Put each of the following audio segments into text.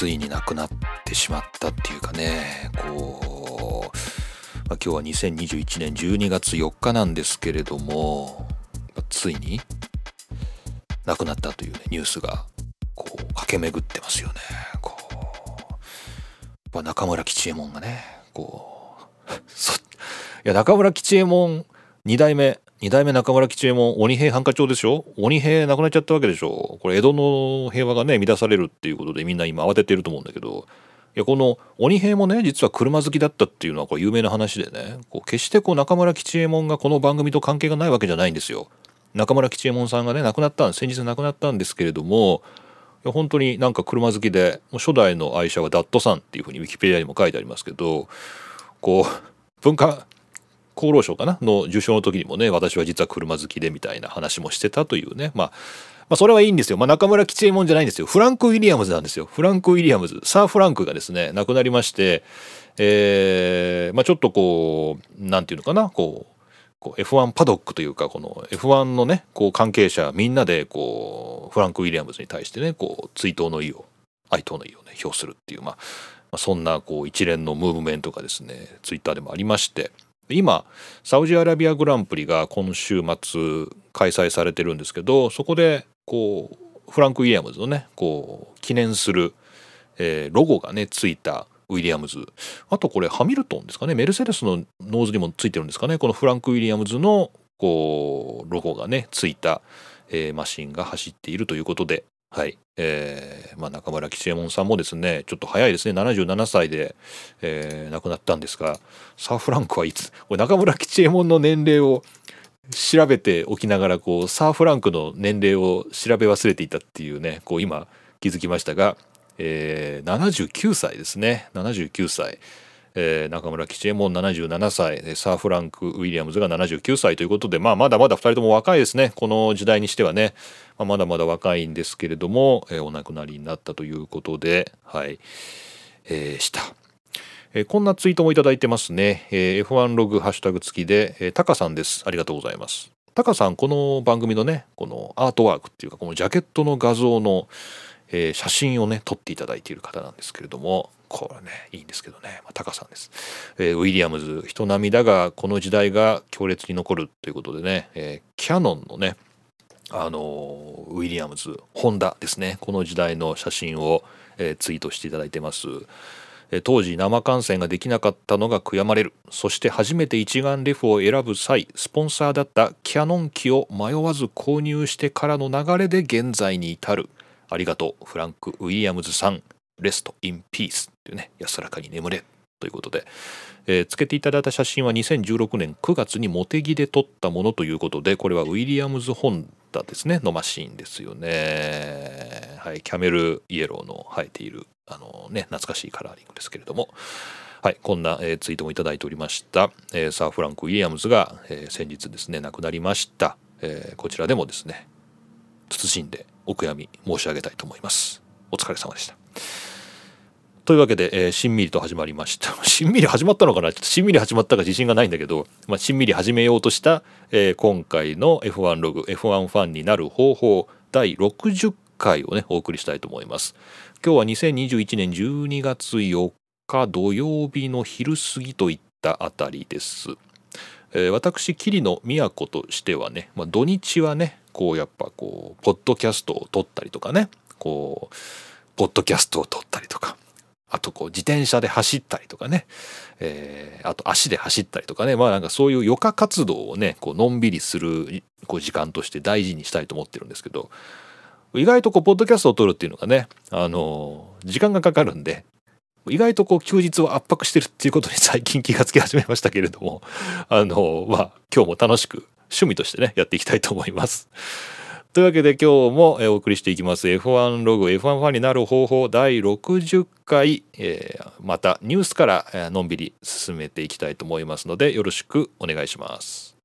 ついに亡くなってしまったっていうかねこう、まあ、今日は2021年12月4日なんですけれども、まあ、ついに亡くなったという、ね、ニュースがこう駆け巡ってますよね。こうまあ、中村吉右衛門がねこう いや中村吉右衛門2代目二代目中村吉右衛門鬼平犯科帳でしょ？鬼平なくなっちゃったわけでしょ？これ江戸の平和がね乱されるっていうことでみんな今慌ててると思うんだけど。いやこの鬼平もね実は車好きだったっていうのはこれ有名な話でね。こう決してこう中村吉右衛門がこの番組と関係がないわけじゃないんですよ。中村吉右衛門さんがね亡くなったん先日亡くなったんですけれどもいや本当になんか車好きでもう初代の愛車はダットさんっていうふうにウィキペディアにも書いてありますけどこう文化厚労省かなの受賞の時にもね私は実は車好きでみたいな話もしてたというね、まあ、まあそれはいいんですよ、まあ、中村吉右衛門じゃないんですよ。フランク・ウィリアムズなんですよ。フランク・ウィリアムズ。サー・フランクがですね亡くなりましてえー、まあ、ちょっとこう何て言うのかなこうこう F1 パドックというかこの F1 のねこう関係者みんなでこうフランク・ウィリアムズに対してねこう追悼の意を哀悼の意をね表するっていうまあそんなこう一連のムーブメントがですねツイッターでもありまして。今サウジアラビアグランプリが今週末開催されてるんですけどそこでこうフランク・ウィリアムズのねこう記念する、えー、ロゴがねついたウィリアムズ。あとこれハミルトンですかねメルセデスのノーズにもついてるんですかねこのフランク・ウィリアムズのこうロゴがねついた、えー、マシンが走っているということで。はい。えー、まあ、中村吉右衛門さんもですね、ちょっと早いですね、77歳で、えー、亡くなったんですが、サー・フランクはいつ、中村吉右衛門の年齢を調べておきながら、こう、サー・フランクの年齢を調べ忘れていたっていうね、こう、今気づきましたが、えー、79歳ですね、79歳。えー、中村吉右衛門77歳サー・フランク・ウィリアムズが79歳ということで、まあ、まだまだ2人とも若いですねこの時代にしてはね、まあ、まだまだ若いんですけれども、えー、お亡くなりになったということではい、えー、した。えー、こんなツイートもいただいてますね。えー、F1 ログハッシュタグ付きで、えー、タカさんです。ありがとうございます。タカさん、この番組のね、このアートワークっていうか、このジャケットの画像の、えー、写真をね、撮っていただいている方なんですけれども、これねいいんですけどね、まあ、タカさんです、えー、ウィリアムズ人並みだがこの時代が強烈に残る。ということでね、えー、キャノンのねあのウィリアムズホンダですね。この時代の写真を、えー、ツイートしていただいてます。当時生観戦ができなかったのが悔やまれる。そして初めて一眼レフを選ぶ際スポンサーだったキャノン機を迷わず購入してからの流れで現在に至る。ありがとうフランク・ウィリアムズさん。レスト・イン・ピースというね安らかに眠れということで、えー、つけていただいた写真は2016年9月に茂木で撮ったものということでこれはウィリアムズ・ホンダですねのマシーンですよね。はいキャメルイエローの生えているあのね懐かしいカラーリングですけれども。はい、こんな、えー、ツイートもいただいておりました、えー、サー・フランク・ウィリアムズが、えー、先日ですね亡くなりました、えこちらでもですね謹んでお悔やみ申し上げたいと思います。お疲れ様でした。というわけで、えー、しんみりと始まりました。しんみり始まったのかな？ちょっとしんみり始まったか自信がないんだけど、まあ、しんみり始めようとした、えー、今回の F1 ログ、F1 ファンになる方法第60回をね、お送りしたいと思います。今日は2021年12月4日土曜日の昼過ぎといったあたりです。えー、私、桐野都としてはね、まあ、土日はね、こうやっぱこう、ポッドキャストを撮ったりとかね、こう、ポッドキャストを撮ったりとか、あとこう自転車で走ったりとかね、えー、あと足で走ったりとかね。まあなんかそういう余暇活動をねこうのんびりするこう時間として大事にしたいと思ってるんですけど。意外とこうポッドキャストを撮るっていうのがねあの時間がかかるんで意外とこう休日を圧迫してるっていうことに最近気がつき始めましたけれどもあのまあ今日も楽しく趣味としてねやっていきたいと思います。というわけで今日もお送りしていきます F1 ログ F1 ファンになる方法第60回、えー、またニュースからのんびり進めていきたいと思いますのでよろしくお願いします。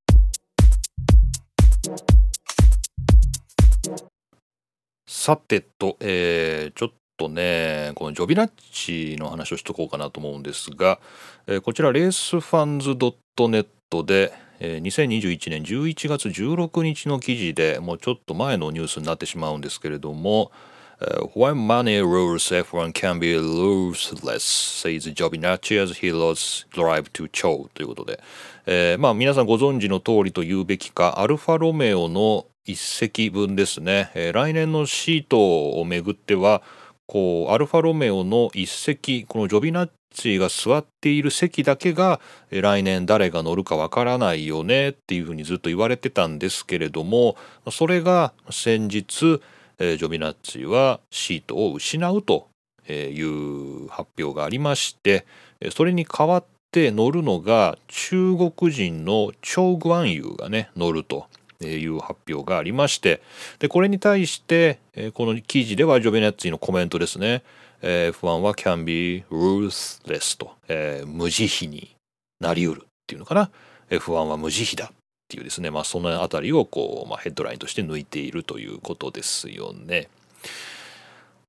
さてと、えー、ちょっとねこのジョビナッチの話をしとこうかなと思うんですが、えー、こちらレースファンズ .net でえ2021年11月16日の記事でもうちょっと前のニュースになってしまうんですけれども、Uh, when money rules, F1 can be ruthless, says Giovinazzi as he lost drive to Cho ということで、えー、まあ皆さんご存知の通りと言うべきか、アルファロメオの一席分ですね、えー、来年のシートをめぐっては、こうアルファロメオの一席このジョビナッチが座っている席だけが来年誰が乗るかわからないよねっていうふうにずっと言われてたんですけれどもそれが先日ジョビナッチはシートを失うという発表がありましてそれに代わって乗るのが中国人のチョー・グワンユーがね乗るという発表がありましてでこれに対してこの記事ではジョベネッツィのコメントですね。F1 は can be ruthless と、えー、無慈悲になりうるっていうのかな。F1 は無慈悲だっていうですね。まあそのあたりをこう、まあ、ヘッドラインとして抜いているということですよね。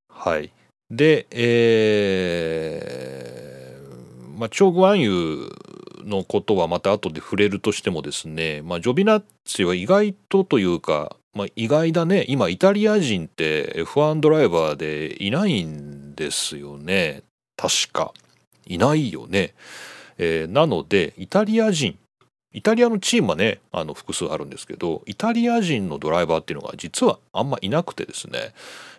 はい。でえー、まあチョーグアンユのことはまた後で触れるとしてもですね、まあ、ジョビナッチは意外とというか、まあ、意外だね。今イタリア人って F1 ドライバーでいないんですよね。確か。いないよね、えー、なのでイタリア人イタリアのチームはねあの複数あるんですけどイタリア人のドライバーっていうのが実はあんまいなくてですね、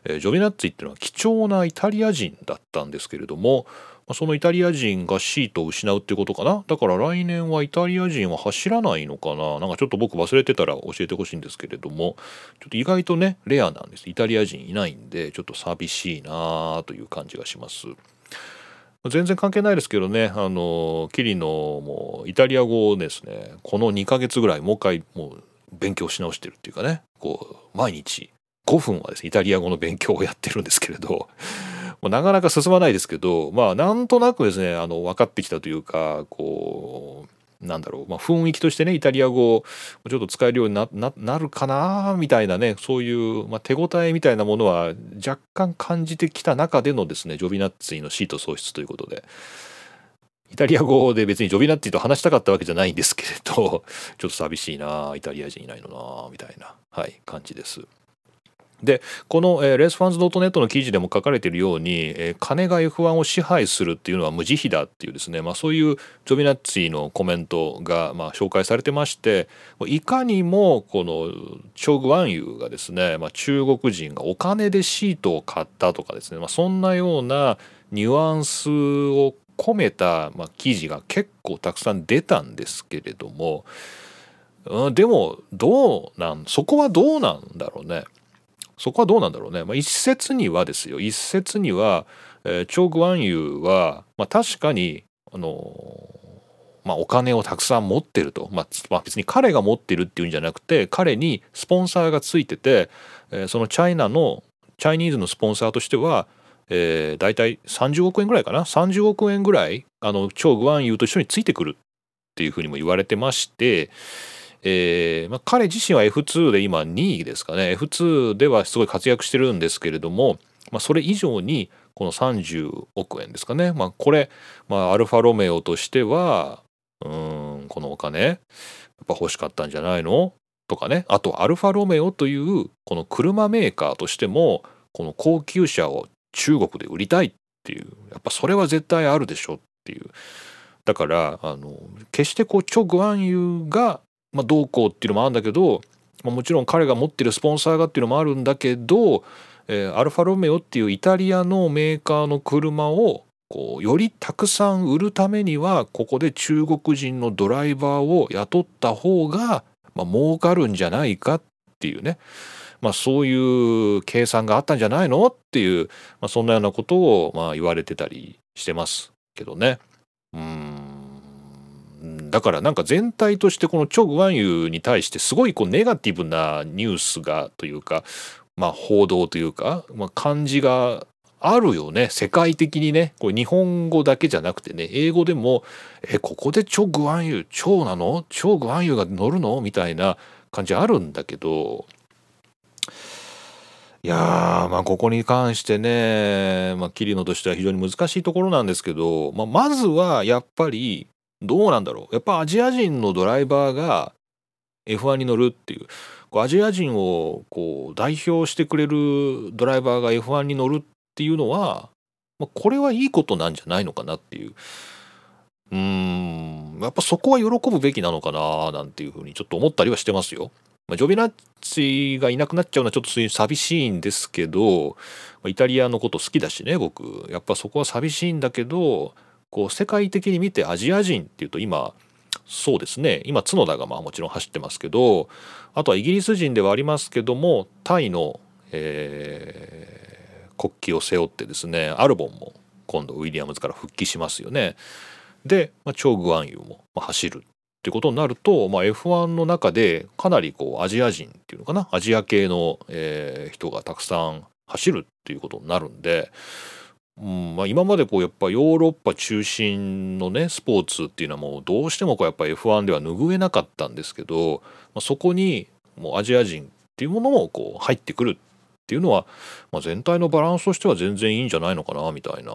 えー、ジョビナッツィっていうのは貴重なイタリア人だったんですけれどもそのイタリア人がシートを失うってことかな？だから来年はイタリア人は走らないのかな？なんかちょっと僕忘れてたら教えてほしいんですけれども。ちょっと意外とねレアなんです。イタリア人いないんでちょっと寂しいなという感じがします。全然関係ないですけどね。あのキリノもイタリア語をですねこの2ヶ月ぐらいもう一回もう勉強し直してるっていうかね。こう毎日5分はですねイタリア語の勉強をやってるんですけれど。もうなかなか進まないですけどまあなんとなくですねあの分かってきたというかこうなんだろう、まあ、雰囲気としてねイタリア語ちょっと使えるようにななるかなみたいなねそういう、まあ、手応えみたいなものは若干感じてきた中でのですねジョビナッツィのシート喪失ということで。イタリア語で別にジョビナッティと話したかったわけじゃないんですけれど ちょっと寂しいなイタリア人いないのなみたいな、はい、感じです。でこの、えー、レースファンズ .net の記事でも書かれているように、えー、金が F1 を支配するっていうのは無慈悲だっていうですね、まあ、そういうジョビナッツィのコメントが、まあ、紹介されてましていかにもこのチョグ・ワンユーがですね、まあ、中国人がお金でシートを買ったとかですね、まあ、そんなようなニュアンスを込めた、まあ、記事が結構たくさん出たんですけれども、うん、でもどうなんそこはどうなんだろうね。そこはどうなんだろうね、まあ、一説にはですよ。一説には、えー、チョー・グワンユーは、まあ、確かにあのまあ、お金をたくさん持ってると、まあ、まあ、別に彼が持ってるっていうんじゃなくて彼にスポンサーがついてて、えー、そのチャイナのチャイニーズのスポンサーとしては、えー、大体30億円ぐらいかな。30億円ぐらいあのチョー・グワンユーと一緒についてくるっていうふうにも言われてまして、えーまあ、彼自身は F2 で今2位ですかね。F2 ではすごい活躍してるんですけれども、まあ、それ以上にこの30億円ですかね、まあ、これ、まあ、アルファロメオとしてはうんこのお金やっぱ欲しかったんじゃないの？とかね。あとアルファロメオというこの車メーカーとしてもこの高級車を中国で売りたいっていうやっぱそれは絶対あるでしょっていう。だからあの決してこうチョ・グアンユがまあ、どうこうっていうのもあるんだけど、まあ、もちろん彼が持ってるスポンサーがっていうのもあるんだけど、えー、アルファロメオっていうイタリアのメーカーの車をこうよりたくさん売るためにはここで中国人のドライバーを雇った方が、まあ、儲かるんじゃないかっていうね、まあ、そういう計算があったんじゃないのっていう、まあ、そんなようなことをまあ言われてたりしてますけどね。うんだからなんか全体としてこのチョ・グワンユに対してすごいこうネガティブなニュースがというかまあ報道というか、まあ、感じがあるよね。世界的にね。これ日本語だけじゃなくてね英語でも「えここでチョ・グワンユー超なの？チョ・グワンユが乗るの?」みたいな感じあるんだけどいやまあここに関してね、まあ、桐野としては非常に難しいところなんですけど、まあ、まずはやっぱりどうなんだろう。やっぱアジア人のドライバーが F1 に乗るっていう。こうアジア人をこう代表してくれるドライバーが F1 に乗るっていうのは、まあ、これはいいことなんじゃないのかなっていう。うん。やっぱそこは喜ぶべきなのかななんていうふうにちょっと思ったりはしてますよ。まあ、ジョビナッチがいなくなっちゃうのはちょっと寂しいんですけど、まあ、イタリアのこと好きだしね僕。やっぱそこは寂しいんだけどこう世界的に見てアジア人っていうと今そうですね今角田がまあもちろん走ってますけどあとはイギリス人ではありますけどもタイの、えー、国旗を背負ってですねアルボンも今度ウィリアムズから復帰しますよね。で、まあ、チョー・グアンユーも走るっていうことになると、まあ、F1 の中でかなりこうアジア人っていうのかな？アジア系の、えー、人がたくさん走るっていうことになるんで、うんまあ、今までこうやっぱヨーロッパ中心のねスポーツっていうのはもうどうしてもこうやっぱ F1 では拭えなかったんですけど、まあ、そこにもうアジア人っていうものもこう入ってくるっていうのは、まあ、全体のバランスとしては全然いいんじゃないのかなみたいな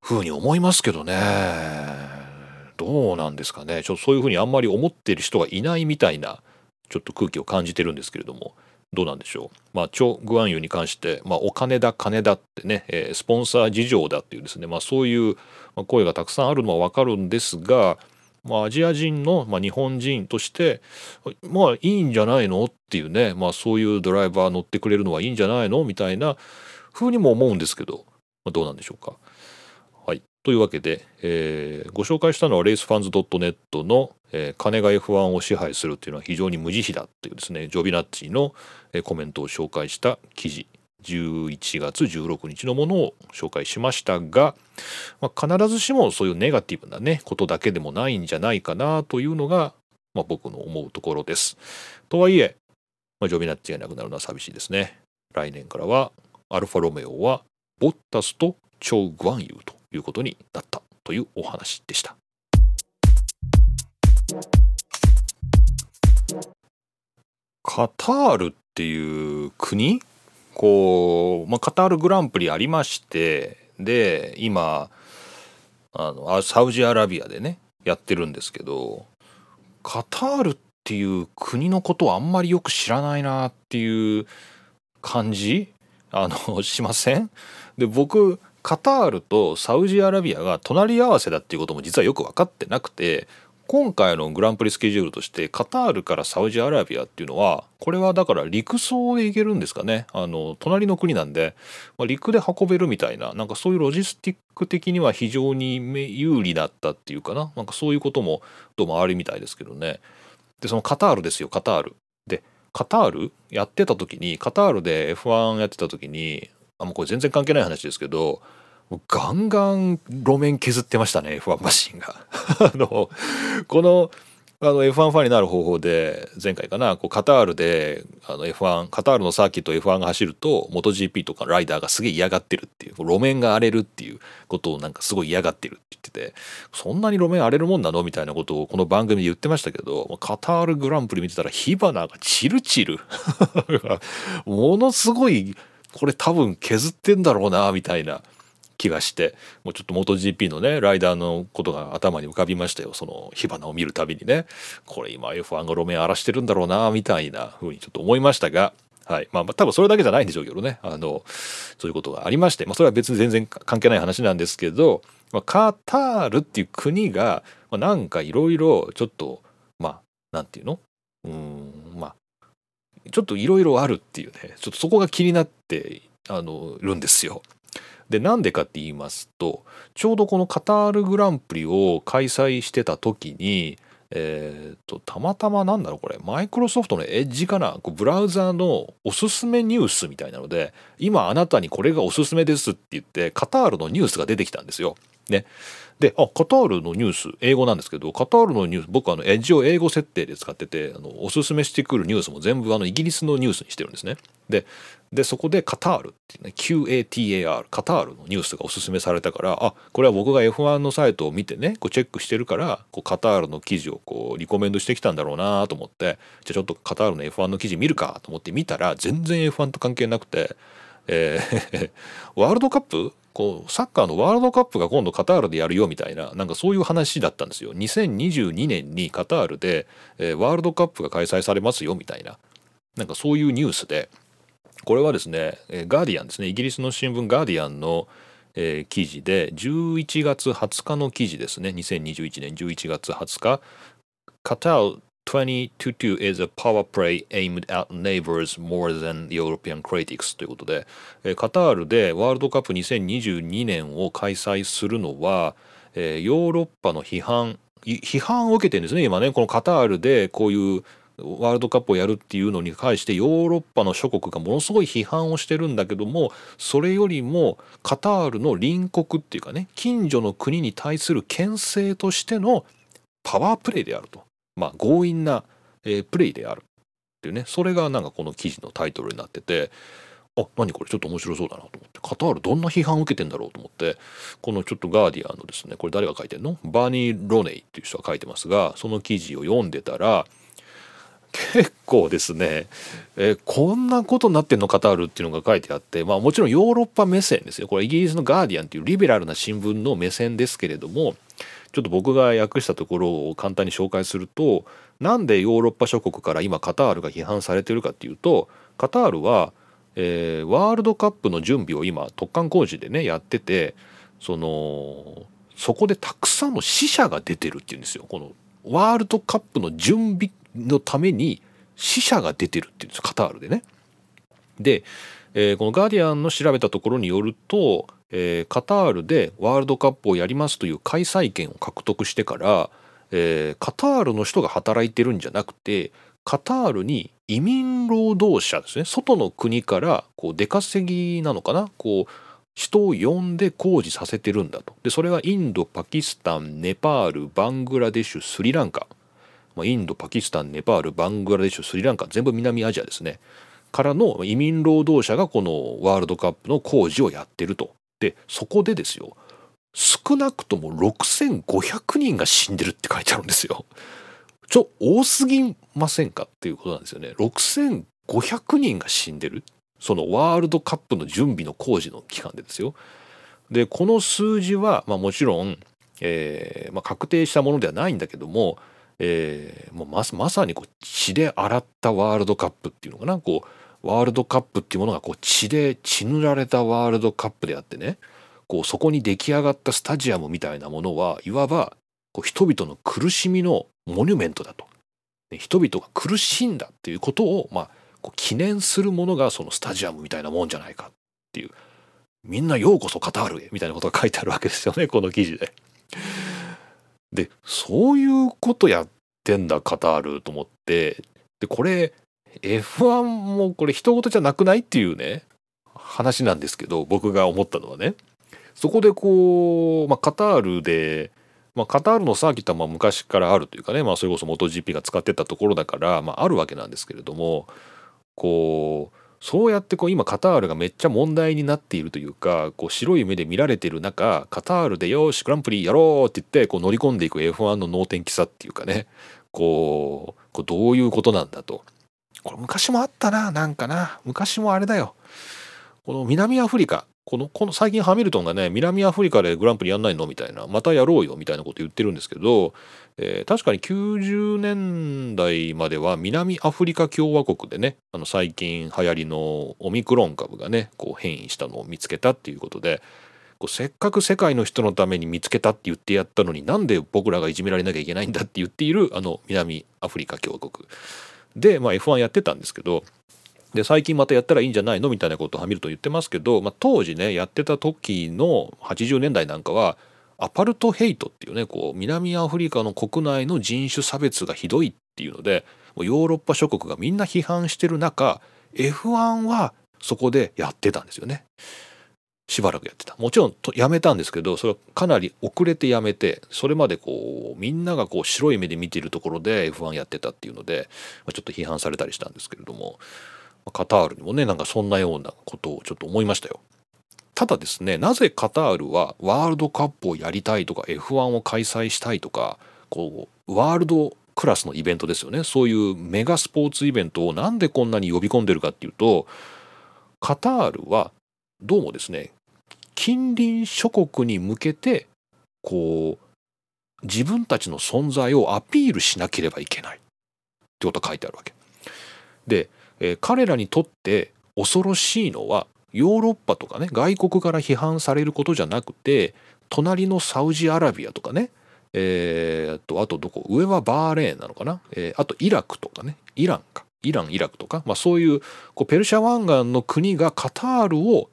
ふうに思いますけどね。どうなんですかね。ちょっとそういうふうにあんまり思ってる人がいないみたいなちょっと空気を感じてるんですけれども。どうなんでしょう。まあ、チョ・グアンユに関して、まあ、お金だ金だってね、えー、スポンサー事情だっていうですね、まあ、そういう声がたくさんあるのはわかるんですが、まあ、アジア人の、まあ、日本人としてまあいいんじゃないのっていうね、まあ、そういうドライバー乗ってくれるのはいいんじゃないの？みたいなふうにも思うんですけど、まあ、どうなんでしょうか。はい、というわけで、えー、ご紹介したのはレースファンズ .net の、えー、金が F1 を支配するっていうのは非常に無慈悲だっていうですねジョビナッチの、コメントを紹介した記事11月16日のものを紹介しましたが、まあ、必ずしもそういうネガティブなねことだけでもないんじゃないかなというのが、まあ、僕の思うところです。とはいえ、まあ、ジョビナッチがいなくなるのは寂しいですね。来年からはアルファロメオはボッタスとチョウ・グアンユーということになったというお話でした。カタールっていう国？こう、まあ、カタールグランプリありましてで今あのサウジアラビアでねやってるんですけどカタールっていう国のことはあんまりよく知らないなっていう感じ？あの しません？で僕カタールとサウジアラビアが隣り合わせだっていうことも実はよく分かってなくて今回のグランプリスケジュールとしてカタールからサウジアラビアっていうのはこれはだから陸送で行けるんですかね。あの隣の国なんで、まあ、陸で運べるみたいななんかそういうロジスティック的には非常に有利だったっていうかな。なんかそういうこともどうもあるみたいですけどね。でそのカタールですよカタール。でカタールやってた時にカタールで F1 やってた時にあもうこれ全然関係ない話ですけどガンガン路面削ってましたね F1 マシンが あのこのあの F1 ファンになる方法で前回かなこうカタールであの F1 カタールのサーキット F1 が走ると MotoGP とかライダーがすげえ嫌がってるっていう路面が荒れるっていうことをなんかすごい嫌がってるって言っててそんなに路面荒れるもんなのみたいなことをこの番組で言ってましたけどカタールグランプリ見てたら火花がチルチル ものすごいこれ多分削ってんだろうなみたいな。気がしてもうちょっと MotoGP のねライダーのことが頭に浮かびましたよその火花を見るたびにねこれ今 F1 が路面荒らしてるんだろうなみたいな風にちょっと思いましたが。はい。まあ、多分それだけじゃないんでしょうけどね。あの、そういうことがありまして、まあ、それは別に全然関係ない話なんですけど、まあ、カタールっていう国が、まあ、なんかいろいろちょっと、まあ、なんていうの？うん、まあ、ちょっといろいろあるっていうね、ちょっとそこが気になって、あの、るんですよ。でなんでかって言いますとちょうどこのカタールグランプリを開催してた時にえーと、たまたまなんだろうこれマイクロソフトのエッジかなこうブラウザーのおすすめニュースみたいなので今あなたにこれがおすすめですって言ってカタールのニュースが出てきたんですよ。ね、であカタールのニュース英語なんですけどカタールのニュース僕あのエッジを英語設定で使っててあのおすすめしてくるニュースも全部あのイギリスのニュースにしてるんですね。ででそこでカタールっていうね QATAR カタールのニュースがおすすめされたからあこれは僕が F1 のサイトを見てねこうチェックしてるからこうカタールの記事をこうリコメンドしてきたんだろうなと思ってじゃあちょっとカタールの F1 の記事見るかと思って見たら全然 F1 と関係なくて、えーワールドカップ？こうサッカーのワールドカップが今度カタールでやるよみたいななんかそういう話だったんですよ。2022年にカタールで、えー、ワールドカップが開催されますよみたいな。なんかそういうニュースで。これはですねガーディアンですね。イギリスの新聞ガーディアンの、えー、記事で11月20日の記事ですね。2021年11月20日。カタール2022 is a power play aimed at neighbors more than European critics ということで、えー、カタールでワールドカップ2022年を開催するのは、えー、ヨーロッパの批判批判を受けてるんですね今ね。このカタールでこういうワールドカップをやるっていうのに対してヨーロッパの諸国がものすごい批判をしてるんだけどもそれよりもカタールの隣国っていうかね近所の国に対する牽制としてのパワープレイであると。まあ、強引な、えー、プレイであるっていうね。それがなんかこの記事のタイトルになっててあ何これちょっと面白そうだなと思って。カタールどんな批判を受けてんだろうと思ってこのちょっとガーディアンのですねこれ誰が書いてんの？バーニー・ロネイっていう人が書いてますがその記事を読んでたら結構ですね、えー、こんなことになってんのカタールっていうのが書いてあってまあもちろんヨーロッパ目線ですよ。これイギリスのガーディアンっていうリベラルな新聞の目線ですけれどもちょっと僕が訳したところを簡単に紹介するとなんでヨーロッパ諸国から今カタールが批判されてるかっていうとカタールは、えー、ワールドカップの準備を今突貫工事でねやっててそのそこでたくさんの死者が出てるっていうんですよこのワールドカップの準備のために死者が出てるっていうんですカタールでね。で、えー、このガーディアンの調べたところによるとえー、カタールでワールドカップをやりますという開催権を獲得してから、えー、カタールの人が働いてるんじゃなくてカタールに移民労働者ですね外の国からこう出稼ぎなのかなこう人を呼んで工事させてるんだと。でそれがインドパキスタンネパールバングラデシュスリランカ、まあ、インドパキスタンネパールバングラデシュスリランカ全部南アジアですね。からの移民労働者がこのワールドカップの工事をやってると。でそこでですよ少なくとも6500人が死んでるって書いてあるんですよ。ちょ多すぎませんかっていうことなんですよね。6500人が死んでるそのワールドカップの準備の工事の期間でですよ。でこの数字は、まあ、もちろん、えーまあ、確定したものではないんだけども,、えー、もうままさにこう血で洗ったワールドカップっていうのかなこうワールドカップっていうものがこう血で血塗られたワールドカップであってねこうそこに出来上がったスタジアムみたいなものはいわばこう人々の苦しみのモニュメントだと。人々が苦しんだっていうことを、まあ、こう記念するものがそのスタジアムみたいなもんじゃないかっていうみんなようこそカタールへみたいなことが書いてあるわけですよね この記事で。でそういうことやってんだカタールと思ってでこれ F1 もこれ人事じゃなくないっていうね話なんですけど僕が思ったのはねそこでこう、まあ、カタールで、まあ、カタールのサーキットはまあ昔からあるというかね、まあ、それこそ MotoGP が使ってたところだから、まあ、あるわけなんですけれどもこうそうやってこう今カタールがめっちゃ問題になっているというかこう白い目で見られてる中カタールでよしグランプリやろうって言ってこう乗り込んでいく F1 の能天気さっていうかねこうこうどういうことなんだと。これ昔もあったな、なんかな。昔もあれだよ。この南アフリカ、この、この最近ハミルトンがね、南アフリカでグランプリやんないの？みたいな、またやろうよみたいなこと言ってるんですけど、えー、確かに90年代までは南アフリカ共和国でね、あの最近流行りのオミクロン株がね、こう変異したのを見つけたっていうことで、こうせっかく世界の人のために見つけたって言ってやったのになんで僕らがいじめられなきゃいけないんだって言っているあの南アフリカ共和国で、まあ、F1 やってたんですけどで最近またやったらいいんじゃないの？みたいなことをハミルトン言ってますけど、まあ、当時ねやってた時の80年代なんかはアパルトヘイトっていうねこう南アフリカの国内の人種差別がひどいっていうのでヨーロッパ諸国がみんな批判してる中 F1 はそこでやってたんですよね。しばらくやってたもちろんとやめたんですけどそれはかなり遅れてやめてそれまでこうみんながこう白い目で見ているところで F1 やってたっていうので、まあ、ちょっと批判されたりしたんですけれどもカタールにもねなんかそんなようなことをちょっと思いましたよ。ただですねなぜカタールはワールドカップをやりたいとか F1 を開催したいとかこうワールドクラスのイベントですよねそういうメガスポーツイベントをなんでこんなに呼び込んでるかっていうとカタールはどうもですね近隣諸国に向けてこう自分たちの存在をアピールしなければいけない。ってことが書いてあるわけ。でえー、彼らにとって恐ろしいのはヨーロッパとかね外国から批判されることじゃなくて隣のサウジアラビアとかねえー、とあとどこ上はバーレーンなのかな、えー、あとイラクとかねイランか。イランイラクとか、まあ、そういうこうペルシャ湾岸の国がカタールを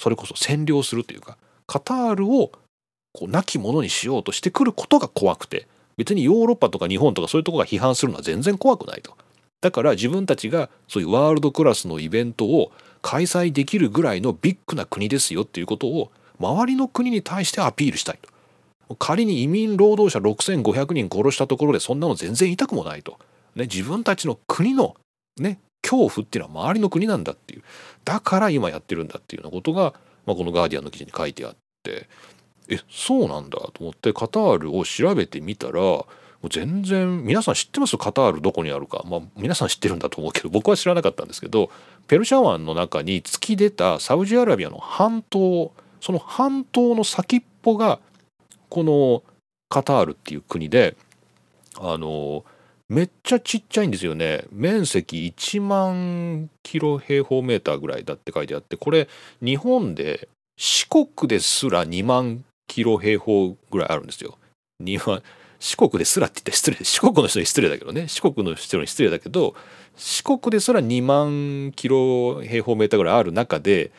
それこそ占領するというかカタールをこう亡き者にしようとしてくることが怖くて別にヨーロッパとか日本とかそういうとこが批判するのは全然怖くないと。だから自分たちがそういうワールドクラスのイベントを開催できるぐらいのビッグな国ですよっていうことを周りの国に対してアピールしたいと。仮に移民労働者6500人殺したところでそんなの全然痛くもないと。ね、自分たちの国の、ね、恐怖っていうのは周りの国なんだっていう。だから今やってるんだっていうようなことが、まあ、この「ガーディアン」の記事に書いてあって。えそうなんだと思ってカタールを調べてみたらもう全然皆さん知ってます？カタールどこにあるか。まあ皆さん知ってるんだと思うけど僕は知らなかったんですけどペルシャ湾の中に突き出たサウジアラビアの半島その半島の先っぽがこのカタールっていう国であのめっちゃちっちゃいんですよね面積1万キロ平方メーターぐらいだって書いてあってこれ日本で四国ですら2万キロ平方ぐらいあるんですよ。2万四国ですらって言って失礼四国の人に失礼だけどね四国の人に失礼だけど四国ですら2万キロ平方メーターぐらいある中で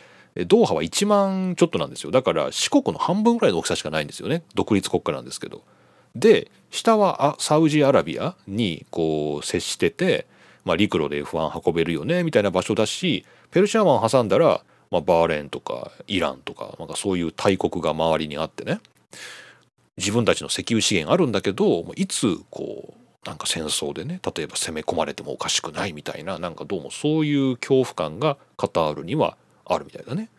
ドーハは1万ちょっとなんですよだから四国の半分ぐらいの大きさしかないんですよね独立国家なんですけど。で下はサウジアラビアにこう接してて、まあ、陸路で F1 運べるよねみたいな場所だしペルシャ湾挟んだら、まあ、バーレーンとかイランとかなんかそういう大国が周りにあってね自分たちの石油資源あるんだけどいつこうなんか戦争でね例えば攻め込まれてもおかしくないみたいななんかどうもそういう恐怖感がカタールにはあるみたいだね。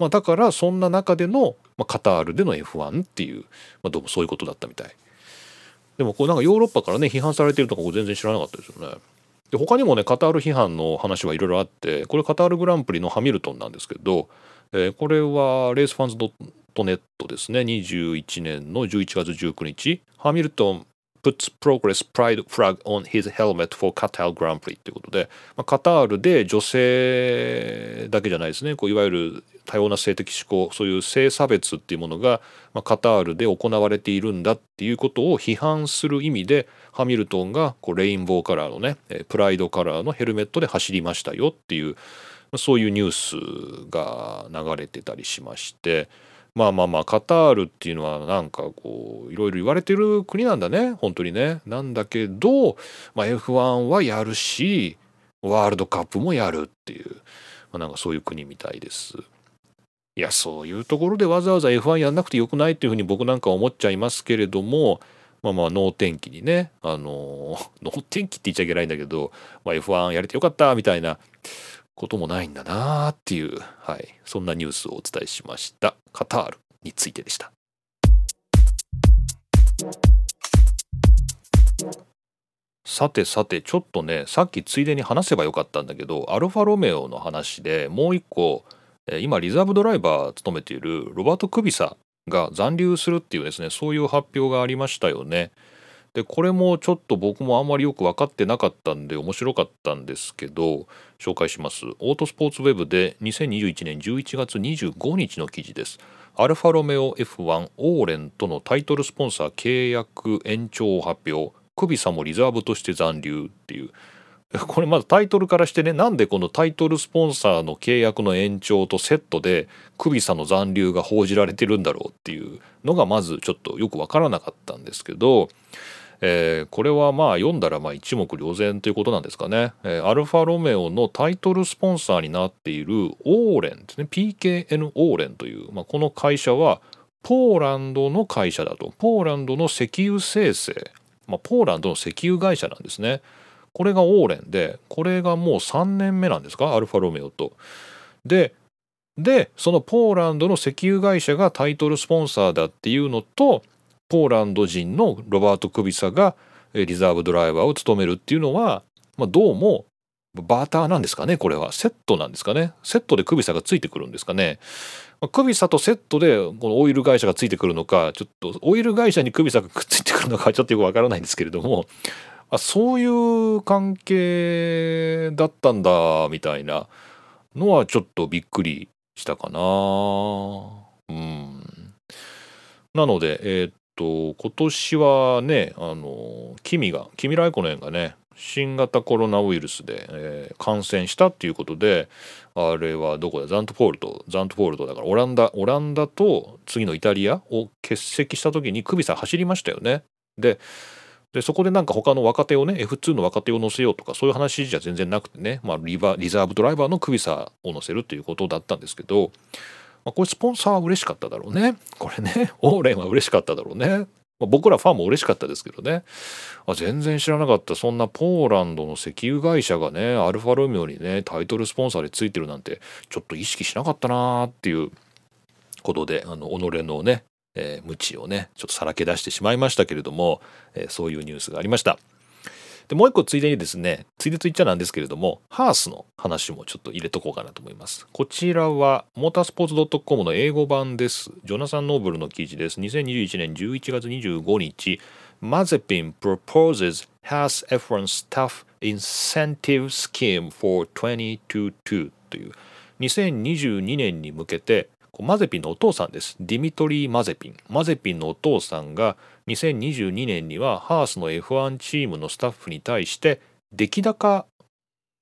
まあ、だからそんな中での、まあ、カタールでの F1 っていう、まあ、どうもそういうことだったみたい。でもこうなんかヨーロッパからね批判されてるとか全然知らなかったですよね。で他にもねカタール批判の話はいろいろあってこれカタールグランプリのハミルトンなんですけど、えー、これはレースファンズドットネットですね21年の11月19日ハミルトン puts progress pride flag on his helmet for Qatar Grand Prix ということで、まあ、カタールで女性だけじゃないですねこういわゆる多様な性的指向そういう性差別っていうものが、まあ、カタールで行われているんだっていうことを批判する意味でハミルトンがこうレインボーカラーのねプライドカラーのヘルメットで走りましたよっていうそういうニュースが流れてたりしまして。まあまあまあカタールっていうのはなんかこういろいろ言われてる国なんだね本当にね。なんだけど、まあ、F1 はやるしワールドカップもやるっていう、まあ、なんかそういう国みたいです。いやそういうところでわざわざ F1 やんなくてよくないっていうふうに僕なんか思っちゃいますけれどもまあまあ能天気にねあの 能天気って言っちゃいけないんだけど、まあ、F1 やれてよかったみたいなこともないんだなっていう、はい、そんなニュースをお伝えしましたカタールについてでした。さてさてちょっとねさっきついでに話せばよかったんだけどアルファロメオの話でもう一個今リザーブドライバー務めているロバート・クビサが残留するっていうですねそういう発表がありましたよね。でこれもちょっと僕もあんまりよく分かってなかったんで面白かったんですけど紹介します。オートスポーツウェブで2021年11月25日の記事です。アルファロメオ F1 オーレンとのタイトルスポンサー契約延長を発表。クビサもリザーブとして残留っていう。これまずタイトルからしてねなんでこのタイトルスポンサーの契約の延長とセットでクビサの残留が報じられてるんだろうっていうのがまずちょっとよく分からなかったんですけどえー、これはまあ読んだらまあ一目瞭然ということなんですかね、えー、アルファロメオのタイトルスポンサーになっているオーレンですね。PKN オーレンという、まあ、この会社はポーランドの会社だと。ポーランドの石油生成、まあ、ポーランドの石油会社なんですね。これがオーレンでこれがもう3年目なんですかアルファロメオと。ででそのポーランドの石油会社がタイトルスポンサーだっていうのとポーランド人のロバート・クビサがリザーブドライバーを務めるっていうのは、まあ、どうもバーターなんですかねこれは。セットなんですかね。セットでクビサがついてくるんですかね、クビサとセットでこのオイル会社がついてくるのかちょっとオイル会社にクビサがくっついてくるのかちょっとよくわからないんですけれどもあそういう関係だったんだみたいなのはちょっとびっくりしたかな。うん。なのでえー、っと今年はねあのキミがキミ・ライコネンがね新型コロナウイルスで、えー、感染したっていうことであれはどこだ？ザントフォールトザントフォールトだからオランダオランダと次のイタリアを欠席した時にクビサ走りましたよね。ででそこでなんか他の若手をね F2 の若手を乗せようとかそういう話じゃ全然なくてね、まあ、リバリザーブドライバーのクビサを乗せるということだったんですけど、まあ、これスポンサーは嬉しかっただろうね。これね。オーレンは嬉しかっただろうね。まあ、僕らファンも嬉しかったですけどね。あ全然知らなかった。そんなポーランドの石油会社がねアルファロミオにねタイトルスポンサーでついてるなんてちょっと意識しなかったなーっていうことであの己のね、えー、無知をねちょっとさらけ出してしまいましたけれども、えー、そういうニュースがありました。でもう一個ついでにですねついでと言っちゃなんですけれどもハースの話もちょっと入れとこうかなと思います。こちらはモータースポーツ .com の英語版です。ジョナサン・ノーブルの記事です。2021年11月25日マゼピン proposes Haas F1 staff incentive scheme for 2022という2022年に向けてマゼピンのお父さんです。ディミトリー・マゼピン。マゼピンのお父さんが2022年にはハースの F1 チームのスタッフに対して出来高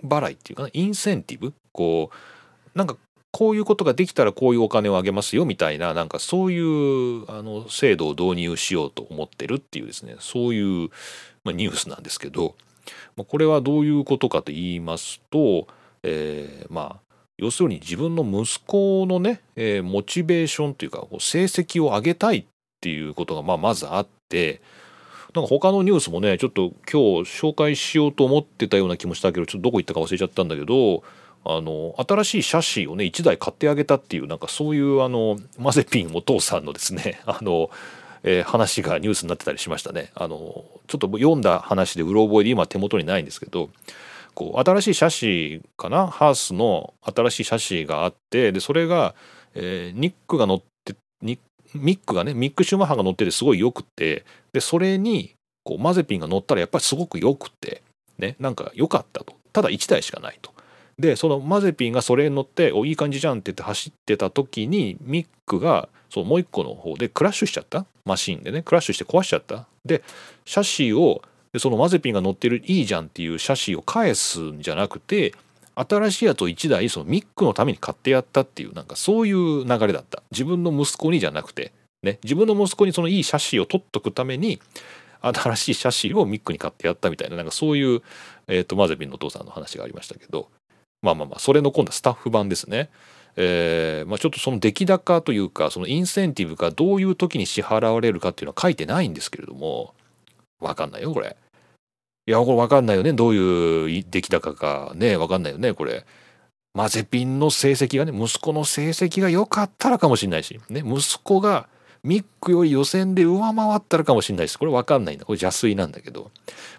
払いっていうかな？インセンティブ？こうなんかこういうことができたらこういうお金をあげますよみたいななんかそういうあの制度を導入しようと思ってるっていうですね。そういう、まあ、ニュースなんですけど、まあ、これはどういうことかと言いますと、えー、まあ要するに自分の息子のね、えー、モチベーションというかこう成績を上げたいっていうことがまあまずあってなんか他のニュースもねちょっと今日紹介しようと思ってたような気もしたけどちょっとどこ行ったか忘れちゃったんだけどあの新しいシャシーをね1台買ってあげたっていうなんかそういうあのマゼピンお父さんのですね あの、えー、話がニュースになってたりしましたね。あのちょっと読んだ話でうろ覚えで今手元にないんですけどこう新しいシャシーかな？ハースの新しいシャシーがあってでそれが、えー、ニックが乗ってニミックがねミック・シューマッハが乗っててすごいよくてでそれにこうマゼピンが乗ったらやっぱりすごくよくてねなんか良かったと。ただ1台しかないと。でそのマゼピンがそれに乗って「おいい感じじゃん」って言って走ってた時にミックがそうもう一個の方でクラッシュしちゃった？マシンでねクラッシュして壊しちゃった？でシャシーをでそのマゼピンが乗ってるいいじゃんっていうシャシーを返すんじゃなくて新しいやつを1台そのミックのために買ってやったっていうなんかそういう流れだった自分の息子にじゃなくてね自分の息子にそのいいシャシーを取っとくために新しいシャシーをミックに買ってやったみたいななんかそういう、えーと、マゼビンのお父さんの話がありましたけどまあまあまあそれの今度はスタッフ版ですね。えーまあ、ちょっとその出来高というかそのインセンティブがどういう時に支払われるかっていうのは書いてないんですけれどもわかんないよこれ。いやこれわかんないよねどういう出来高かねわかんないよねこれ。マゼピンの成績がね息子の成績が良かったらかもしれないし、ね、息子がミックより予選で上回ったらかもしれないです。これ分かんないんだ。これ邪推なんだけど。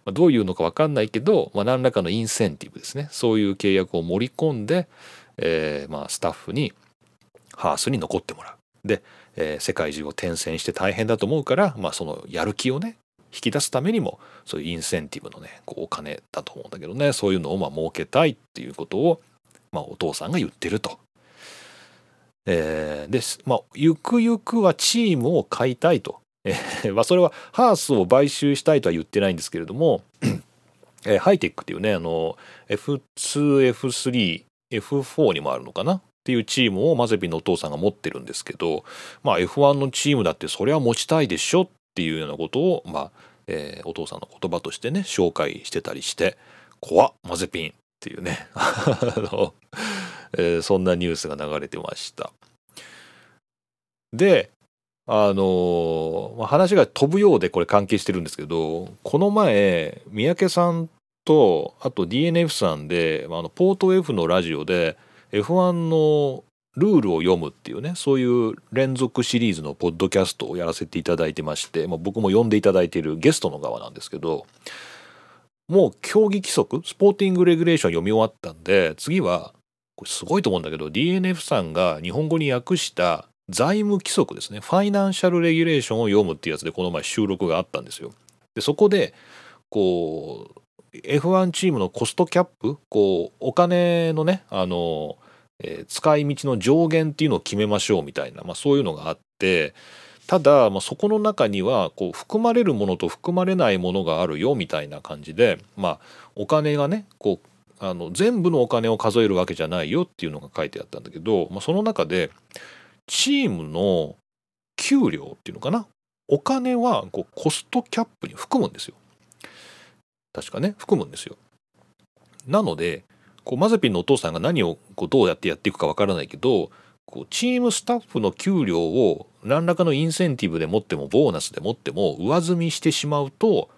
まあ、どういうのか分かんないけど、まあ、何らかのインセンティブですね。そういう契約を盛り込んで、えー、まあスタッフにハースに残ってもらう。で、えー、世界中を転戦して大変だと思うから、まあ、そのやる気をね引き出すためにもそういうインセンティブのねこうお金だと思うんだけどねそういうのをまあ儲けたいっていうことを、まあ、お父さんが言ってるとえー、です。まあ、ゆくゆくはチームを買いたいと。えー、まあ、それはハースを買収したいとは言ってないんですけれども、えー、ハイテックっていうね、あの、F2、F3、F4 にもあるのかな？っていうチームをマゼビのお父さんが持ってるんですけど、まあ、F1 のチームだってそれは持ちたいでしょっっていうようなことを、まあ、えー、お父さんの言葉としてね、紹介してたりして、怖っ、マゼピンっていうね あの、えー、そんなニュースが流れてました。で、あのー、話が飛ぶようでこれ関係してるんですけど、この前、三宅さんと、あと DNF さんで、あのポート F のラジオで F1 のルールを読むっていうね、そういう連続シリーズのポッドキャストをやらせていただいてまして、まあ、僕も呼んでいただいているゲストの側なんですけど、もう競技規則、スポーティングレギュレーション読み終わったんで、次は、これすごいと思うんだけど、DNF さんが日本語に訳した財務規則ですねファイナンシャルレギュレーションを読むっていうやつでこの前収録があったんですよ。でそこでこう F1 チームのコストキャップこうお金のねあの、えー、使い道の上限っていうのを決めましょうみたいな、まあ、そういうのがあってただ、まあ、そこの中にはこう含まれるものと含まれないものがあるよみたいな感じで、まあ、お金がねこうあの全部のお金を数えるわけじゃないよっていうのが書いてあったんだけど、まあ、その中でチームの給料っていうのかな？お金はこうコストキャップに含むんですよ。確かね含むんですよ。なのでこうマゼピンのお父さんが何をこうどうやってやっていくかわからないけどこうチームスタッフの給料を何らかのインセンティブで持ってもボーナスで持っても上積みしてしまうと